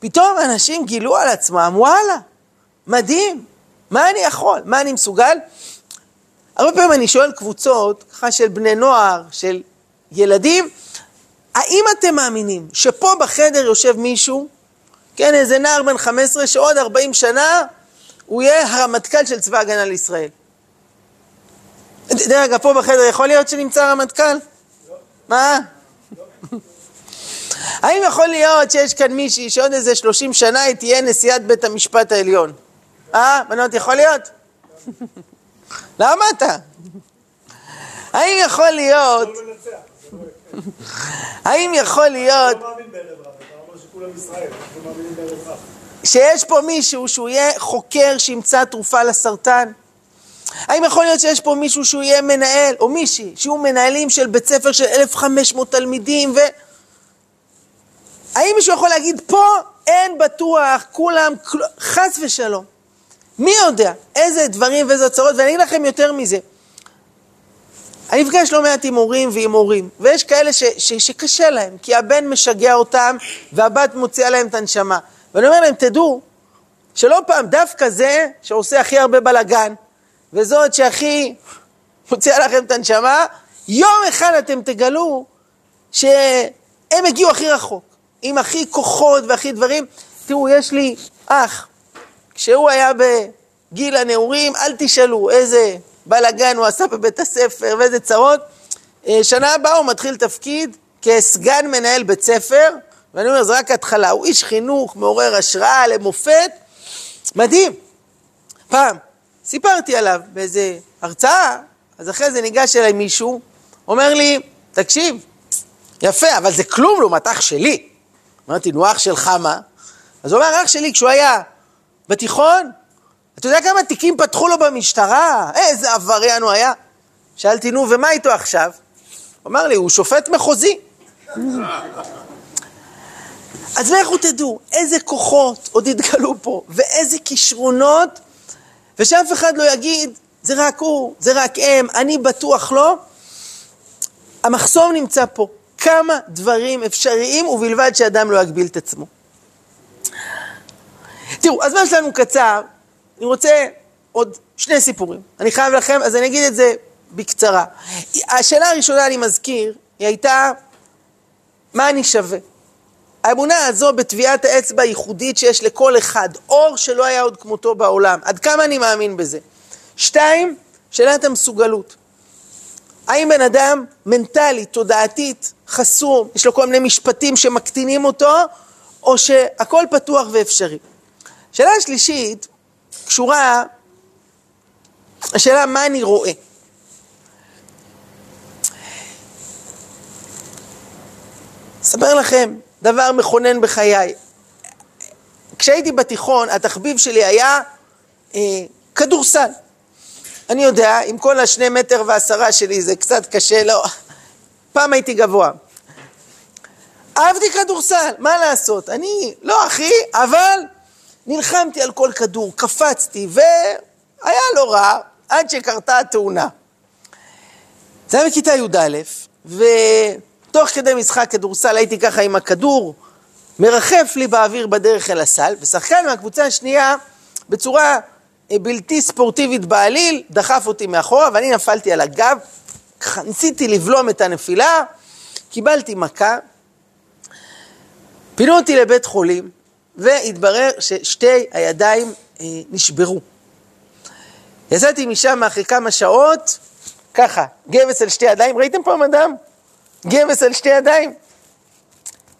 פתאום אנשים גילו על עצמם, וואלה, מדהים, מה אני יכול, מה אני מסוגל? הרבה פעמים אני שואל קבוצות, ככה של בני נוער, של ילדים, האם אתם מאמינים שפה בחדר יושב מישהו כן, איזה נער בן 15 שעוד 40 שנה הוא יהיה הרמטכ"ל של צבא הגנה לישראל. דרך אגב, פה בחדר יכול להיות שנמצא רמטכ"ל? לא. מה? לא. האם יכול להיות שיש כאן מישהי שעוד איזה 30 שנה היא תהיה נשיאת בית המשפט העליון? אה, בנות, יכול להיות? למה אתה? האם יכול להיות... האם יכול להיות... שיש פה מישהו שהוא יהיה חוקר שימצא תרופה לסרטן? האם יכול להיות שיש פה מישהו שהוא יהיה מנהל, או מישהי, שיהיו מנהלים של בית ספר של 1,500 תלמידים, ו... האם מישהו יכול להגיד, פה אין בטוח, כולם. חס ושלום. מי יודע איזה דברים ואיזה הצהרות, ואני אגיד לכם יותר מזה. אני נפגש לא מעט עם הורים ועם הורים, ויש כאלה ש, ש, שקשה להם, כי הבן משגע אותם והבת מוציאה להם את הנשמה. ואני אומר להם, תדעו, שלא פעם דווקא זה שעושה הכי הרבה בלאגן, וזאת שהכי מוציאה לכם את הנשמה, יום אחד אתם תגלו שהם הגיעו הכי רחוק, עם הכי כוחות והכי דברים. תראו, יש לי אח, כשהוא היה בגיל הנעורים, אל תשאלו איזה בלאגן הוא עשה בבית הספר ואיזה צרות. אה, שנה הבאה הוא מתחיל תפקיד כסגן מנהל בית ספר, ואני אומר, זה רק התחלה. הוא איש חינוך, מעורר השראה, למופת, מדהים. פעם סיפרתי עליו באיזה הרצאה, אז אחרי זה ניגש אליי מישהו, אומר לי, תקשיב, יפה, אבל זה כלום לעומת אח שלי. אמרתי, נו, אח שלך מה? אז הוא אומר, אח שלי, כשהוא היה בתיכון, אתה יודע כמה תיקים פתחו לו במשטרה? איזה עבריין הוא היה. שאלתי, נו, ומה איתו עכשיו? הוא אמר לי, הוא שופט מחוזי. אז לכו תדעו איזה כוחות עוד התגלו פה, ואיזה כישרונות, ושאף אחד לא יגיד, זה רק הוא, זה רק הם, אני בטוח לא. המחסום נמצא פה. כמה דברים אפשריים, ובלבד שאדם לא יגביל את עצמו. תראו, הזמן שלנו קצר, אני רוצה עוד שני סיפורים. אני חייב לכם, אז אני אגיד את זה בקצרה. השאלה הראשונה, אני מזכיר, היא הייתה, מה אני שווה? האמונה הזו בטביעת האצבע הייחודית שיש לכל אחד, אור שלא היה עוד כמותו בעולם. עד כמה אני מאמין בזה? שתיים, שאלת המסוגלות. האם בן אדם מנטלית, תודעתית, חסום, יש לו כל מיני משפטים שמקטינים אותו, או שהכל פתוח ואפשרי? שאלה שלישית קשורה לשאלה מה אני רואה. אספר לכם דבר מכונן בחיי. כשהייתי בתיכון, התחביב שלי היה אה, כדורסל. אני יודע, עם כל השני מטר ועשרה שלי זה קצת קשה, לא. פעם הייתי גבוה. אהבתי כדורסל, מה לעשות? אני לא אחי, אבל נלחמתי על כל כדור, קפצתי, והיה לא רע עד שקרתה התאונה. זה היה בכיתה י"א, ותוך כדי משחק כדורסל הייתי ככה עם הכדור מרחף לי באוויר בדרך אל הסל, ושחקן מהקבוצה השנייה, בצורה אה, בלתי ספורטיבית בעליל, דחף אותי מאחורה ואני נפלתי על הגב, ניסיתי לבלום את הנפילה, קיבלתי מכה, פינו אותי לבית חולים, והתברר ששתי הידיים אה, נשברו. יצאתי משם אחרי כמה שעות, ככה, גבס על שתי ידיים, ראיתם פעם אדם? גבס על שתי ידיים.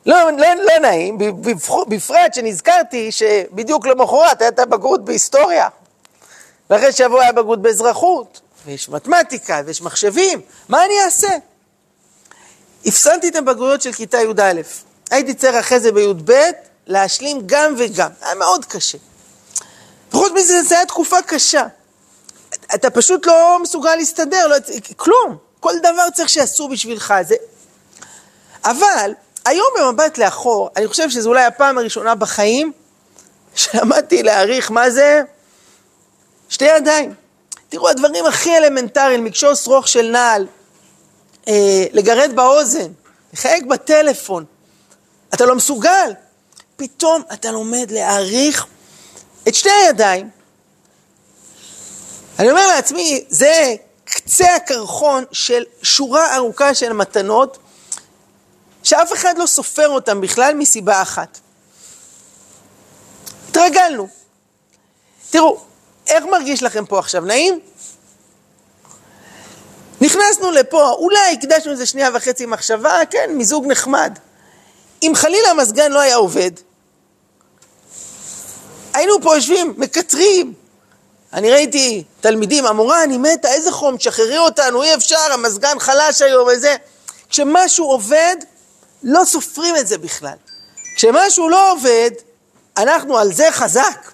לא, לא, לא נעים, בפרט שנזכרתי שבדיוק למחרת הייתה בגרות בהיסטוריה. ואחרי שבוע היה בגרות באזרחות, ויש מתמטיקה, ויש מחשבים, מה אני אעשה? הפסמתי את הבגרויות של כיתה י"א. הייתי צריך אחרי זה בי"ב להשלים גם וגם. היה מאוד קשה. וחוץ מזה, זו הייתה תקופה קשה. אתה פשוט לא מסוגל להסתדר, לא, כלום. כל דבר צריך שיעשו בשבילך. זה... אבל היום במבט לאחור, אני חושב שזו אולי הפעם הראשונה בחיים שלמדתי להעריך מה זה שתי ידיים. תראו, הדברים הכי אלמנטריים, מקשור שרוך של נעל, אה, לגרד באוזן, לחייג בטלפון, אתה לא מסוגל. פתאום אתה לומד להעריך את שתי הידיים. אני אומר לעצמי, זה קצה הקרחון של שורה ארוכה של מתנות, שאף אחד לא סופר אותן בכלל מסיבה אחת. התרגלנו. תראו, איך מרגיש לכם פה עכשיו? נעים? נכנסנו לפה, אולי הקדשנו איזה שנייה וחצי מחשבה, כן, מיזוג נחמד. אם חלילה המזגן לא היה עובד, היינו פה יושבים, מקטרים. אני ראיתי תלמידים, המורה, אני מתה, איזה חום, תשחררי אותנו, אי אפשר, המזגן חלש היום וזה. כשמשהו עובד, לא סופרים את זה בכלל. כשמשהו לא עובד, אנחנו על זה חזק.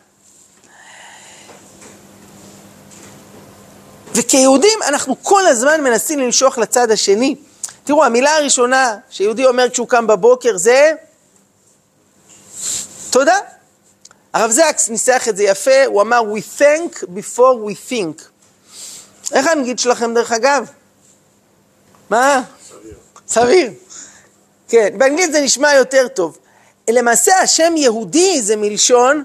וכיהודים אנחנו כל הזמן מנסים למשוך לצד השני. תראו, המילה הראשונה שיהודי אומר כשהוא קם בבוקר זה תודה. הרב זקס ניסח את זה יפה, הוא אמר We thank before we think. איך האנגלית שלכם דרך אגב? מה? סביר. סביר. כן, באנגלית זה נשמע יותר טוב. למעשה השם יהודי זה מלשון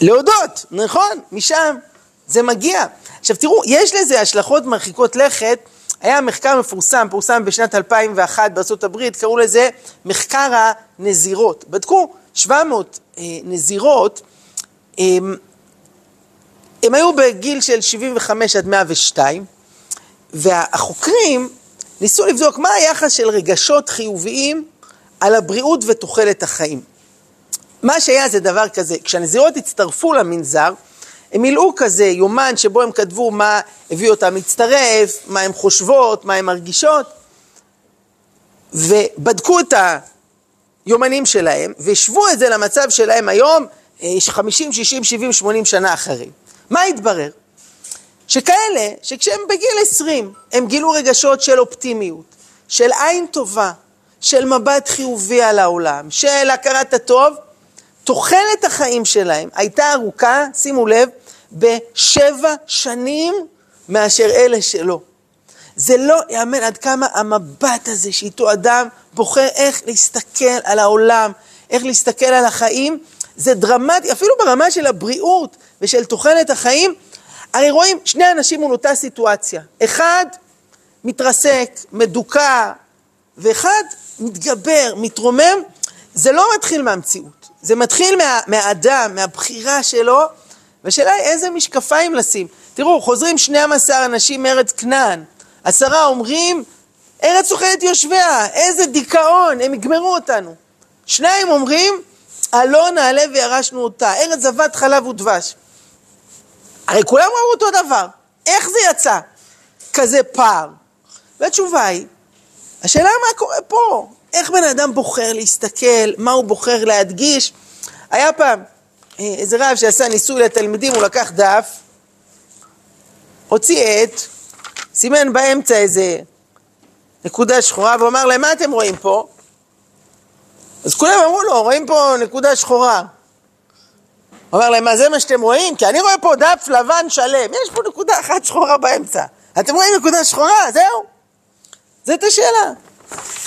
להודות, נכון? משם זה מגיע. עכשיו תראו, יש לזה השלכות מרחיקות לכת. היה מחקר מפורסם, פורסם בשנת 2001 בארה"ב, קראו לזה מחקר הנזירות. בדקו 700 אה, נזירות, אה, הם היו בגיל של 75 עד 102, והחוקרים ניסו לבדוק מה היחס של רגשות חיוביים על הבריאות ותוחלת החיים. מה שהיה זה דבר כזה, כשהנזירות הצטרפו למנזר, הם מילאו כזה יומן שבו הם כתבו מה הביא אותם להצטרף, מה הן חושבות, מה הן מרגישות, ובדקו את היומנים שלהם, והשוו את זה למצב שלהם היום, 50, 60, 70, 80 שנה אחרי. מה התברר? שכאלה שכשהם בגיל 20 הם גילו רגשות של אופטימיות, של עין טובה, של מבט חיובי על העולם, של הכרת הטוב, תוחלת החיים שלהם הייתה ארוכה, שימו לב, בשבע שנים מאשר אלה שלא. זה לא יאמן עד כמה המבט הזה שאיתו אדם בוחר איך להסתכל על העולם, איך להסתכל על החיים, זה דרמטי, אפילו ברמה של הבריאות ושל תוחלת החיים. הרי רואים שני אנשים מול אותה סיטואציה. אחד מתרסק, מדוכא, ואחד מתגבר, מתרומם. זה לא מתחיל מהמציאות, זה מתחיל מה, מהאדם, מהבחירה שלו, והשאלה היא איזה משקפיים לשים. תראו, חוזרים 12 אנשים מארץ כנען, עשרה אומרים, ארץ אוכלת יושביה, איזה דיכאון, הם יגמרו אותנו. שניים אומרים, עלו נעלה וירשנו אותה, ארץ זבת חלב ודבש. הרי כולם ראו אותו דבר, איך זה יצא? כזה פער. והתשובה היא, השאלה מה קורה פה, איך בן אדם בוחר להסתכל, מה הוא בוחר להדגיש. היה פעם איזה רב שעשה ניסוי לתלמידים, הוא לקח דף, הוציא עט, סימן באמצע איזה נקודה שחורה, והוא אמר להם, מה אתם רואים פה? אז כולם אמרו לו, רואים פה נקודה שחורה. הוא אמר להם, מה זה מה שאתם רואים? כי אני רואה פה דף לבן שלם, יש פה נקודה אחת שחורה באמצע. אתם רואים נקודה שחורה? זהו. זאת השאלה.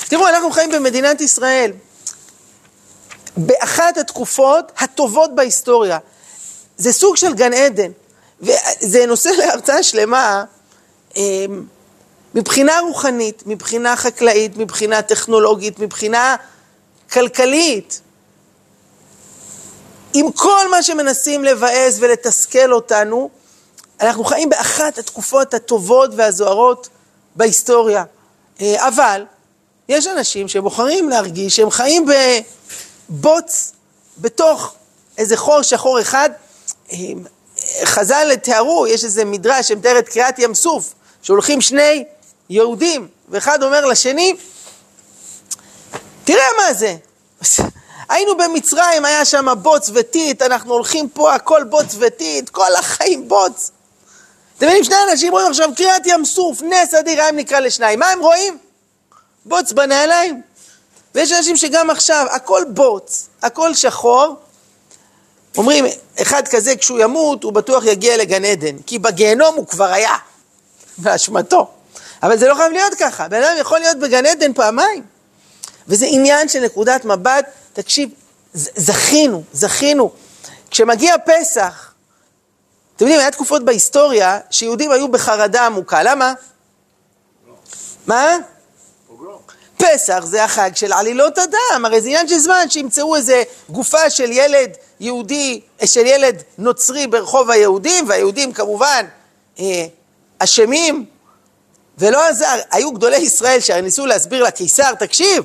תראו, אנחנו חיים במדינת ישראל. באחת התקופות הטובות בהיסטוריה. זה סוג של גן עדן. וזה נושא להרצאה שלמה אמ, מבחינה רוחנית, מבחינה חקלאית, מבחינה טכנולוגית, מבחינה כלכלית. עם כל מה שמנסים לבאס ולתסכל אותנו, אנחנו חיים באחת התקופות הטובות והזוהרות בהיסטוריה. אה, אבל יש אנשים שבוחרים להרגיש שהם חיים בבוץ בתוך איזה חור שחור אחד. חז"ל תיארו, יש איזה מדרש שמתאר את קריעת ים סוף, שהולכים שני יהודים, ואחד אומר לשני, תראה מה זה, היינו במצרים, היה שם בוץ וטיט, אנחנו הולכים פה, הכל בוץ וטיט, כל החיים בוץ. אתם מבינים, שני אנשים רואים עכשיו קריעת ים סוף, נס אדיר, הים נקרא לשניים. מה הם רואים? בוץ בנעליים. ויש אנשים שגם עכשיו, הכל בוץ, הכל שחור. אומרים, אחד כזה כשהוא ימות, הוא בטוח יגיע לגן עדן, כי בגיהנום הוא כבר היה, באשמתו. אבל זה לא חייב להיות ככה, בן אדם יכול להיות בגן עדן פעמיים. וזה עניין של נקודת מבט, תקשיב, זכינו, זכינו. כשמגיע פסח, אתם יודעים, היה תקופות בהיסטוריה שיהודים היו בחרדה עמוקה, למה? מה? פסח זה החג של עלילות הדם, הרי זה עניין של זמן שימצאו איזה גופה של ילד יהודי, של ילד נוצרי ברחוב היהודים, והיהודים כמובן אה, אשמים, ולא עזר, היו גדולי ישראל שניסו להסביר לקיסר, תקשיב,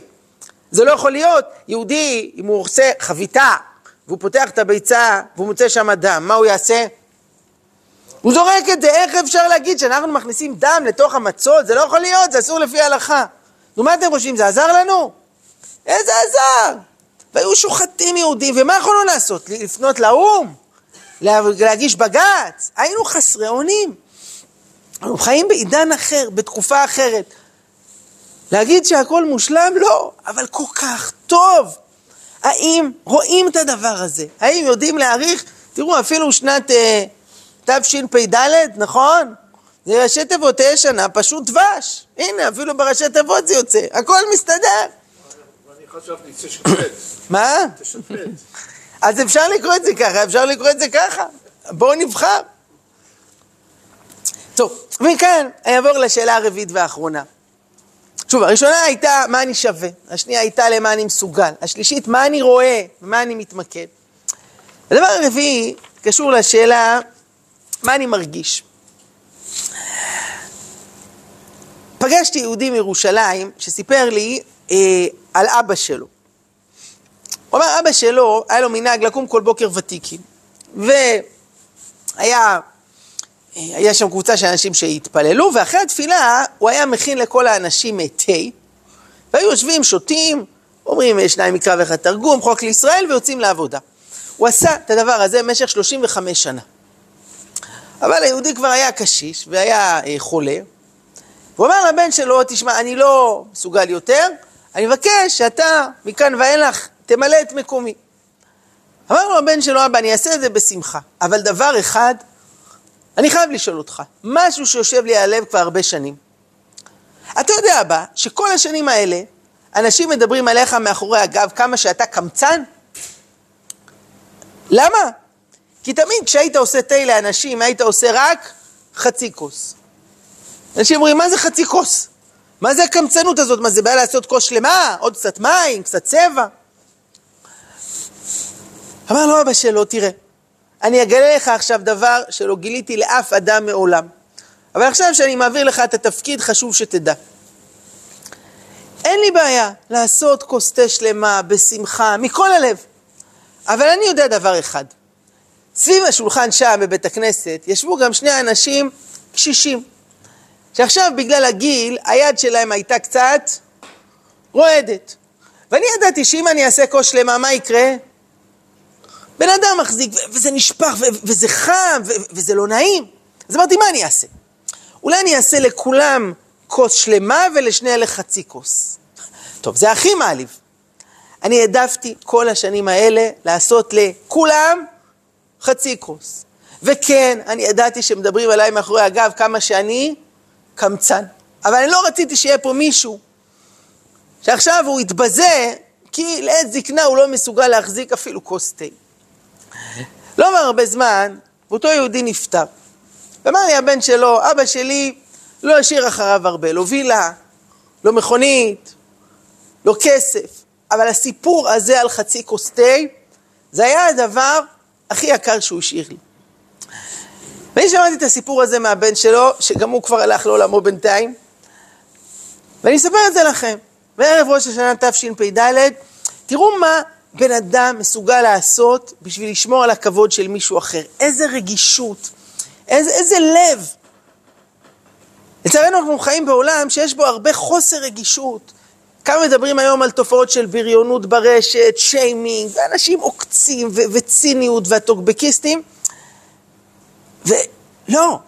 זה לא יכול להיות, יהודי, אם הוא עושה חביתה, והוא פותח את הביצה, והוא מוצא שם דם, מה הוא יעשה? הוא זורק את זה, איך אפשר להגיד שאנחנו מכניסים דם לתוך המצות? זה לא יכול להיות, זה אסור לפי ההלכה. נו, מה אתם חושבים, זה עזר לנו? איזה עזר? והיו שוחטים יהודים, ומה יכולנו לעשות? לפנות לאו"ם? להגיש בג"ץ? היינו חסרי אונים. אנחנו חיים בעידן אחר, בתקופה אחרת. להגיד שהכל מושלם? לא, אבל כל כך טוב. האם רואים את הדבר הזה? האם יודעים להעריך? תראו, אפילו שנת אה, תשפ"ד, נכון? זה ראשי תיבות תהיה שנה, פשוט דבש. הנה, אפילו בראשי תיבות זה יוצא, הכל מסתדר. ואני חשבתי, תשפט, מה? תשפט. אז אפשר לקרוא את זה ככה, אפשר לקרוא את זה ככה. בואו נבחר. טוב, מכאן אני אעבור לשאלה הרביעית והאחרונה. שוב, הראשונה הייתה מה אני שווה, השנייה הייתה למה אני מסוגל, השלישית מה אני רואה, ומה אני מתמקד. הדבר הרביעי קשור לשאלה מה אני מרגיש. פגשתי יהודי מירושלים שסיפר לי אה, על אבא שלו. הוא אמר, אבא שלו, היה לו מנהג לקום כל בוקר ותיקים. והיה אה, היה שם קבוצה של אנשים שהתפללו, ואחרי התפילה הוא היה מכין לכל האנשים תה, והיו יושבים, שותים, אומרים שניים מקרא ואחד תרגום, חוק לישראל, ויוצאים לעבודה. הוא עשה את הדבר הזה במשך 35 שנה. אבל היהודי כבר היה קשיש והיה אה, חולה, והוא אמר לבן שלו, תשמע, אני לא מסוגל יותר, אני מבקש שאתה מכאן ואילך תמלא את מקומי. אמר לו הבן שלו, אבא, אני אעשה את זה בשמחה, אבל דבר אחד, אני חייב לשאול אותך, משהו שיושב לי על הלב כבר הרבה שנים. אתה יודע, אבא, שכל השנים האלה, אנשים מדברים עליך מאחורי הגב כמה שאתה קמצן? למה? כי תמיד כשהיית עושה תה לאנשים, היית עושה רק חצי כוס. אנשים אומרים, מה זה חצי כוס? מה זה הקמצנות הזאת? מה זה בעיה לעשות כוס שלמה? עוד קצת מים, קצת צבע? אמר לו אבא שלו, תראה, אני אגלה לך עכשיו דבר שלא גיליתי לאף אדם מעולם. אבל עכשיו שאני מעביר לך את התפקיד, חשוב שתדע. אין לי בעיה לעשות כוס תה שלמה, בשמחה, מכל הלב. אבל אני יודע דבר אחד. סביב השולחן שם בבית הכנסת ישבו גם שני אנשים קשישים, שעכשיו בגלל הגיל, היד שלהם הייתה קצת רועדת. ואני ידעתי שאם אני אעשה כוס שלמה, מה יקרה? בן אדם מחזיק, וזה נשפך, וזה חם, וזה לא נעים. אז אמרתי, מה אני אעשה? אולי אני אעשה לכולם כוס שלמה ולשני אלה חצי כוס. טוב, זה הכי מעליב. אני העדפתי כל השנים האלה לעשות לכולם חצי כוס. וכן, אני ידעתי שמדברים עליי מאחורי הגב כמה שאני קמצן. אבל אני לא רציתי שיהיה פה מישהו שעכשיו הוא יתבזה כי לעת זקנה הוא לא מסוגל להחזיק אפילו כוס תה. לא עבר הרבה זמן, ואותו יהודי נפטר. ואמר לי הבן שלו, אבא שלי לא השאיר אחריו הרבה, לא וילה, לא מכונית, לא כסף, אבל הסיפור הזה על חצי כוס תה, זה היה הדבר הכי יקר שהוא השאיר לי. ואני שמעתי את הסיפור הזה מהבן שלו, שגם הוא כבר הלך לעולמו בינתיים, ואני אספר את זה לכם. בערב ראש השנה תשפ"ד, תראו מה בן אדם מסוגל לעשות בשביל לשמור על הכבוד של מישהו אחר. איזה רגישות, איזה, איזה לב. לצערנו אנחנו חיים בעולם שיש בו הרבה חוסר רגישות. כמה מדברים היום על תופעות של בריונות ברשת, שיימינג, ואנשים עוקצים ו- וציניות והטוקבקיסטים. ולא,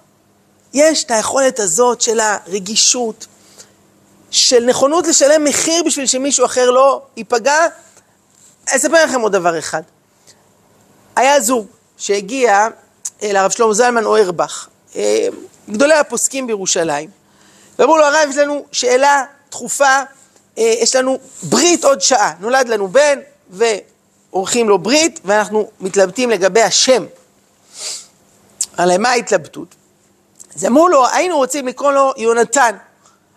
יש את היכולת הזאת של הרגישות, של נכונות לשלם מחיר בשביל שמישהו אחר לא ייפגע. אני אספר לכם עוד דבר אחד. היה זוג שהגיע לרב שלמה זלמן אוירבך, אה, גדולי הפוסקים בירושלים, ואמרו לו, הרב, יש לנו שאלה דחופה, אה, יש לנו ברית עוד שעה. נולד לנו בן ועורכים לו ברית, ואנחנו מתלבטים לגבי השם. על מה ההתלבטות? אז אמרו לו, היינו רוצים לקרוא לו יונתן,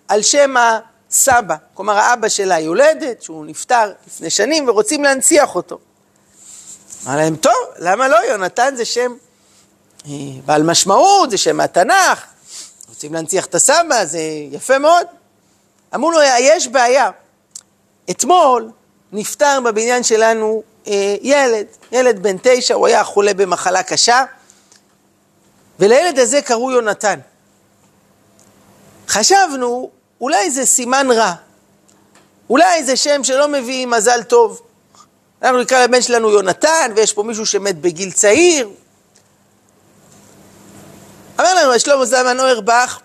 על שם הסבא, כלומר האבא של היולדת, שהוא נפטר לפני שנים, ורוצים להנציח אותו. אמר להם, טוב, למה לא? יונתן זה שם אה, בעל משמעות, זה שם מהתנ"ך, רוצים להנציח את הסבא, זה יפה מאוד. אמרו לו, יש בעיה. אתמול נפטר בבניין שלנו אה, ילד, ילד בן תשע, הוא היה חולה במחלה קשה, ולילד הזה קראו יונתן. חשבנו, אולי זה סימן רע, אולי זה שם שלא מביא מזל טוב. אנחנו נקרא לבן שלנו יונתן, ויש פה מישהו שמת בגיל צעיר. אמר לנו שלמה זלמן אוירבך,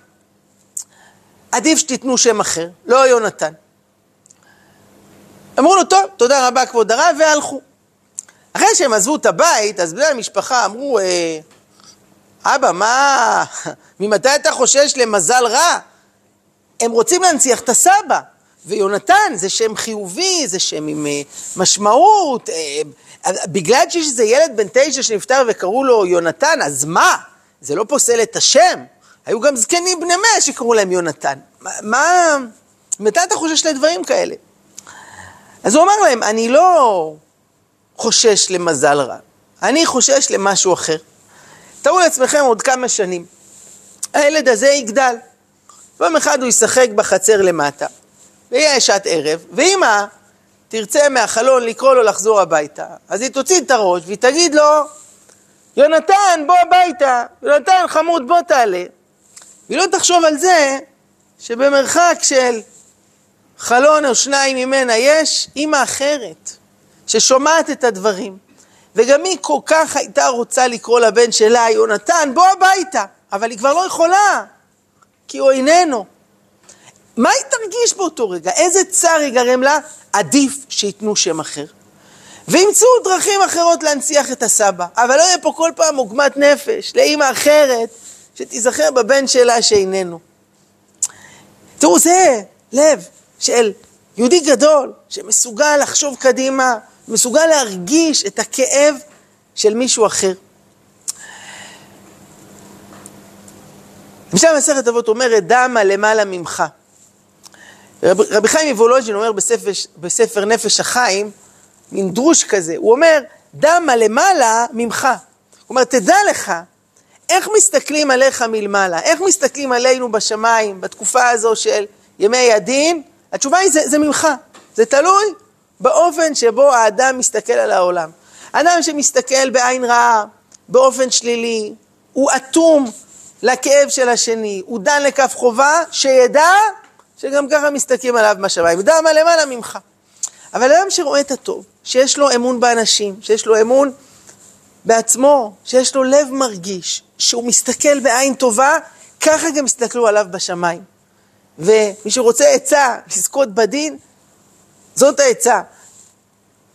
עדיף שתיתנו שם אחר, לא יונתן. אמרו לו, טוב, תודה רבה כבוד הרב, והלכו. אחרי שהם עזבו את הבית, אז בני המשפחה אמרו, אה, אבא, מה, ממתי אתה חושש למזל רע? הם רוצים להנציח את הסבא. ויונתן זה שם חיובי, זה שם עם אה, משמעות. אה, בגלל שיש איזה ילד בן תשע שנפטר וקראו לו יונתן, אז מה? זה לא פוסל את השם. היו גם זקנים בני מאה שקראו להם יונתן. מה, מתי אתה חושש לדברים כאלה? אז הוא אמר להם, אני לא חושש למזל רע, אני חושש למשהו אחר. תארו לעצמכם עוד כמה שנים, הילד הזה יגדל. פעם אחד הוא ישחק בחצר למטה, ויהיה שעת ערב, ואמא תרצה מהחלון לקרוא לו לחזור הביתה, אז היא תוציא את הראש והיא תגיד לו, יונתן, בוא הביתה, יונתן חמוד, בוא תעלה. והיא לא תחשוב על זה שבמרחק של חלון או שניים ממנה יש אימא אחרת, ששומעת את הדברים. וגם היא כל כך הייתה רוצה לקרוא לבן שלה, יונתן, בוא הביתה, אבל היא כבר לא יכולה, כי הוא איננו. מה היא תרגיש באותו רגע? איזה צער ייגרם לה? עדיף שייתנו שם אחר. וימצאו דרכים אחרות להנציח את הסבא, אבל לא יהיה פה כל פעם עוגמת נפש לאימא אחרת שתיזכר בבן שלה שאיננו. תראו, זה לב של יהודי גדול שמסוגל לחשוב קדימה, מסוגל להרגיש את הכאב של מישהו אחר. למשל מסכת אבות אומרת, דמה למעלה ממך. רב, רבי חיים מוולוז'ין אומר בספר, בספר נפש החיים, מין דרוש כזה, הוא אומר, דמה למעלה ממך. הוא אומר, תדע לך, איך מסתכלים עליך מלמעלה? איך מסתכלים עלינו בשמיים בתקופה הזו של ימי הדין? התשובה היא, זה, זה ממך. זה תלוי באופן שבו האדם מסתכל על העולם. אדם שמסתכל בעין רעה, באופן שלילי, הוא אטום לכאב של השני, הוא דן לכף חובה, שידע שגם ככה מסתכלים עליו בשמיים. יודע מה למעלה ממך. אבל אדם שרואה את הטוב, שיש לו אמון באנשים, שיש לו אמון בעצמו, שיש לו לב מרגיש, שהוא מסתכל בעין טובה, ככה גם יסתכלו עליו בשמיים. ומי שרוצה עצה לזכות בדין, זאת העצה.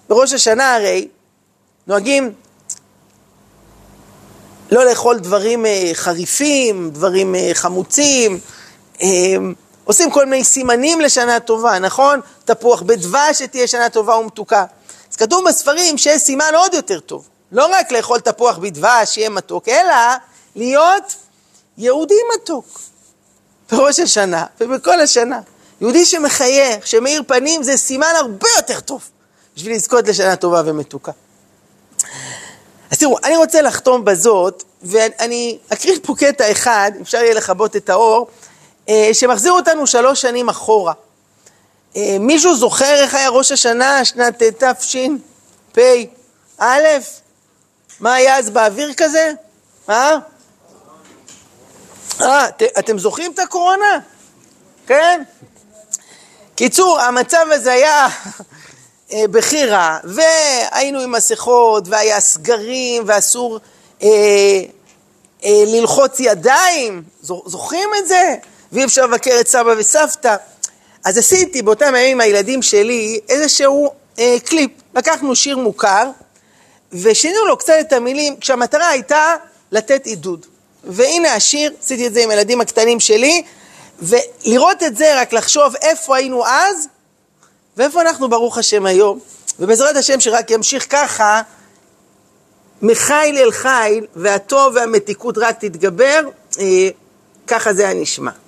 בראש השנה הרי נוהגים לא לאכול דברים אה, חריפים, דברים אה, חמוצים, אה, עושים כל מיני סימנים לשנה טובה, נכון? תפוח בדבש שתהיה שנה טובה ומתוקה. אז כתוב בספרים שיש סימן עוד יותר טוב. לא רק לאכול תפוח בדבש, שיהיה מתוק, אלא להיות יהודי מתוק. בראש השנה ובכל השנה. יהודי שמחייך, שמאיר פנים, זה סימן הרבה יותר טוב בשביל לזכות לשנה טובה ומתוקה. אז תראו, אני רוצה לחתום בזאת, ואני אקריא פה קטע אחד, אפשר יהיה לכבות את האור, אה, שמחזיר אותנו שלוש שנים אחורה. אה, מישהו זוכר איך היה ראש השנה, שנת תשפ"א? מה היה אז באוויר כזה? אה? אה, אתם זוכרים את הקורונה? כן? קיצור, המצב הזה היה אה, בכי רע, והיינו עם מסכות, והיה סגרים, ואסור אה, אה, ללחוץ ידיים, זוכרים את זה? ואי אפשר לבקר את סבא וסבתא. אז עשיתי באותם הימים עם הילדים שלי איזשהו אה, קליפ. לקחנו שיר מוכר, ושינינו לו קצת את המילים, כשהמטרה הייתה לתת עידוד. והנה השיר, עשיתי את זה עם הילדים הקטנים שלי, ולראות את זה, רק לחשוב איפה היינו אז, ואיפה אנחנו ברוך השם היום. ובעזרת השם שרק ימשיך ככה, מחיל אל חיל, והטוב והמתיקות רק תתגבר, אה, ככה זה הנשמע. Thank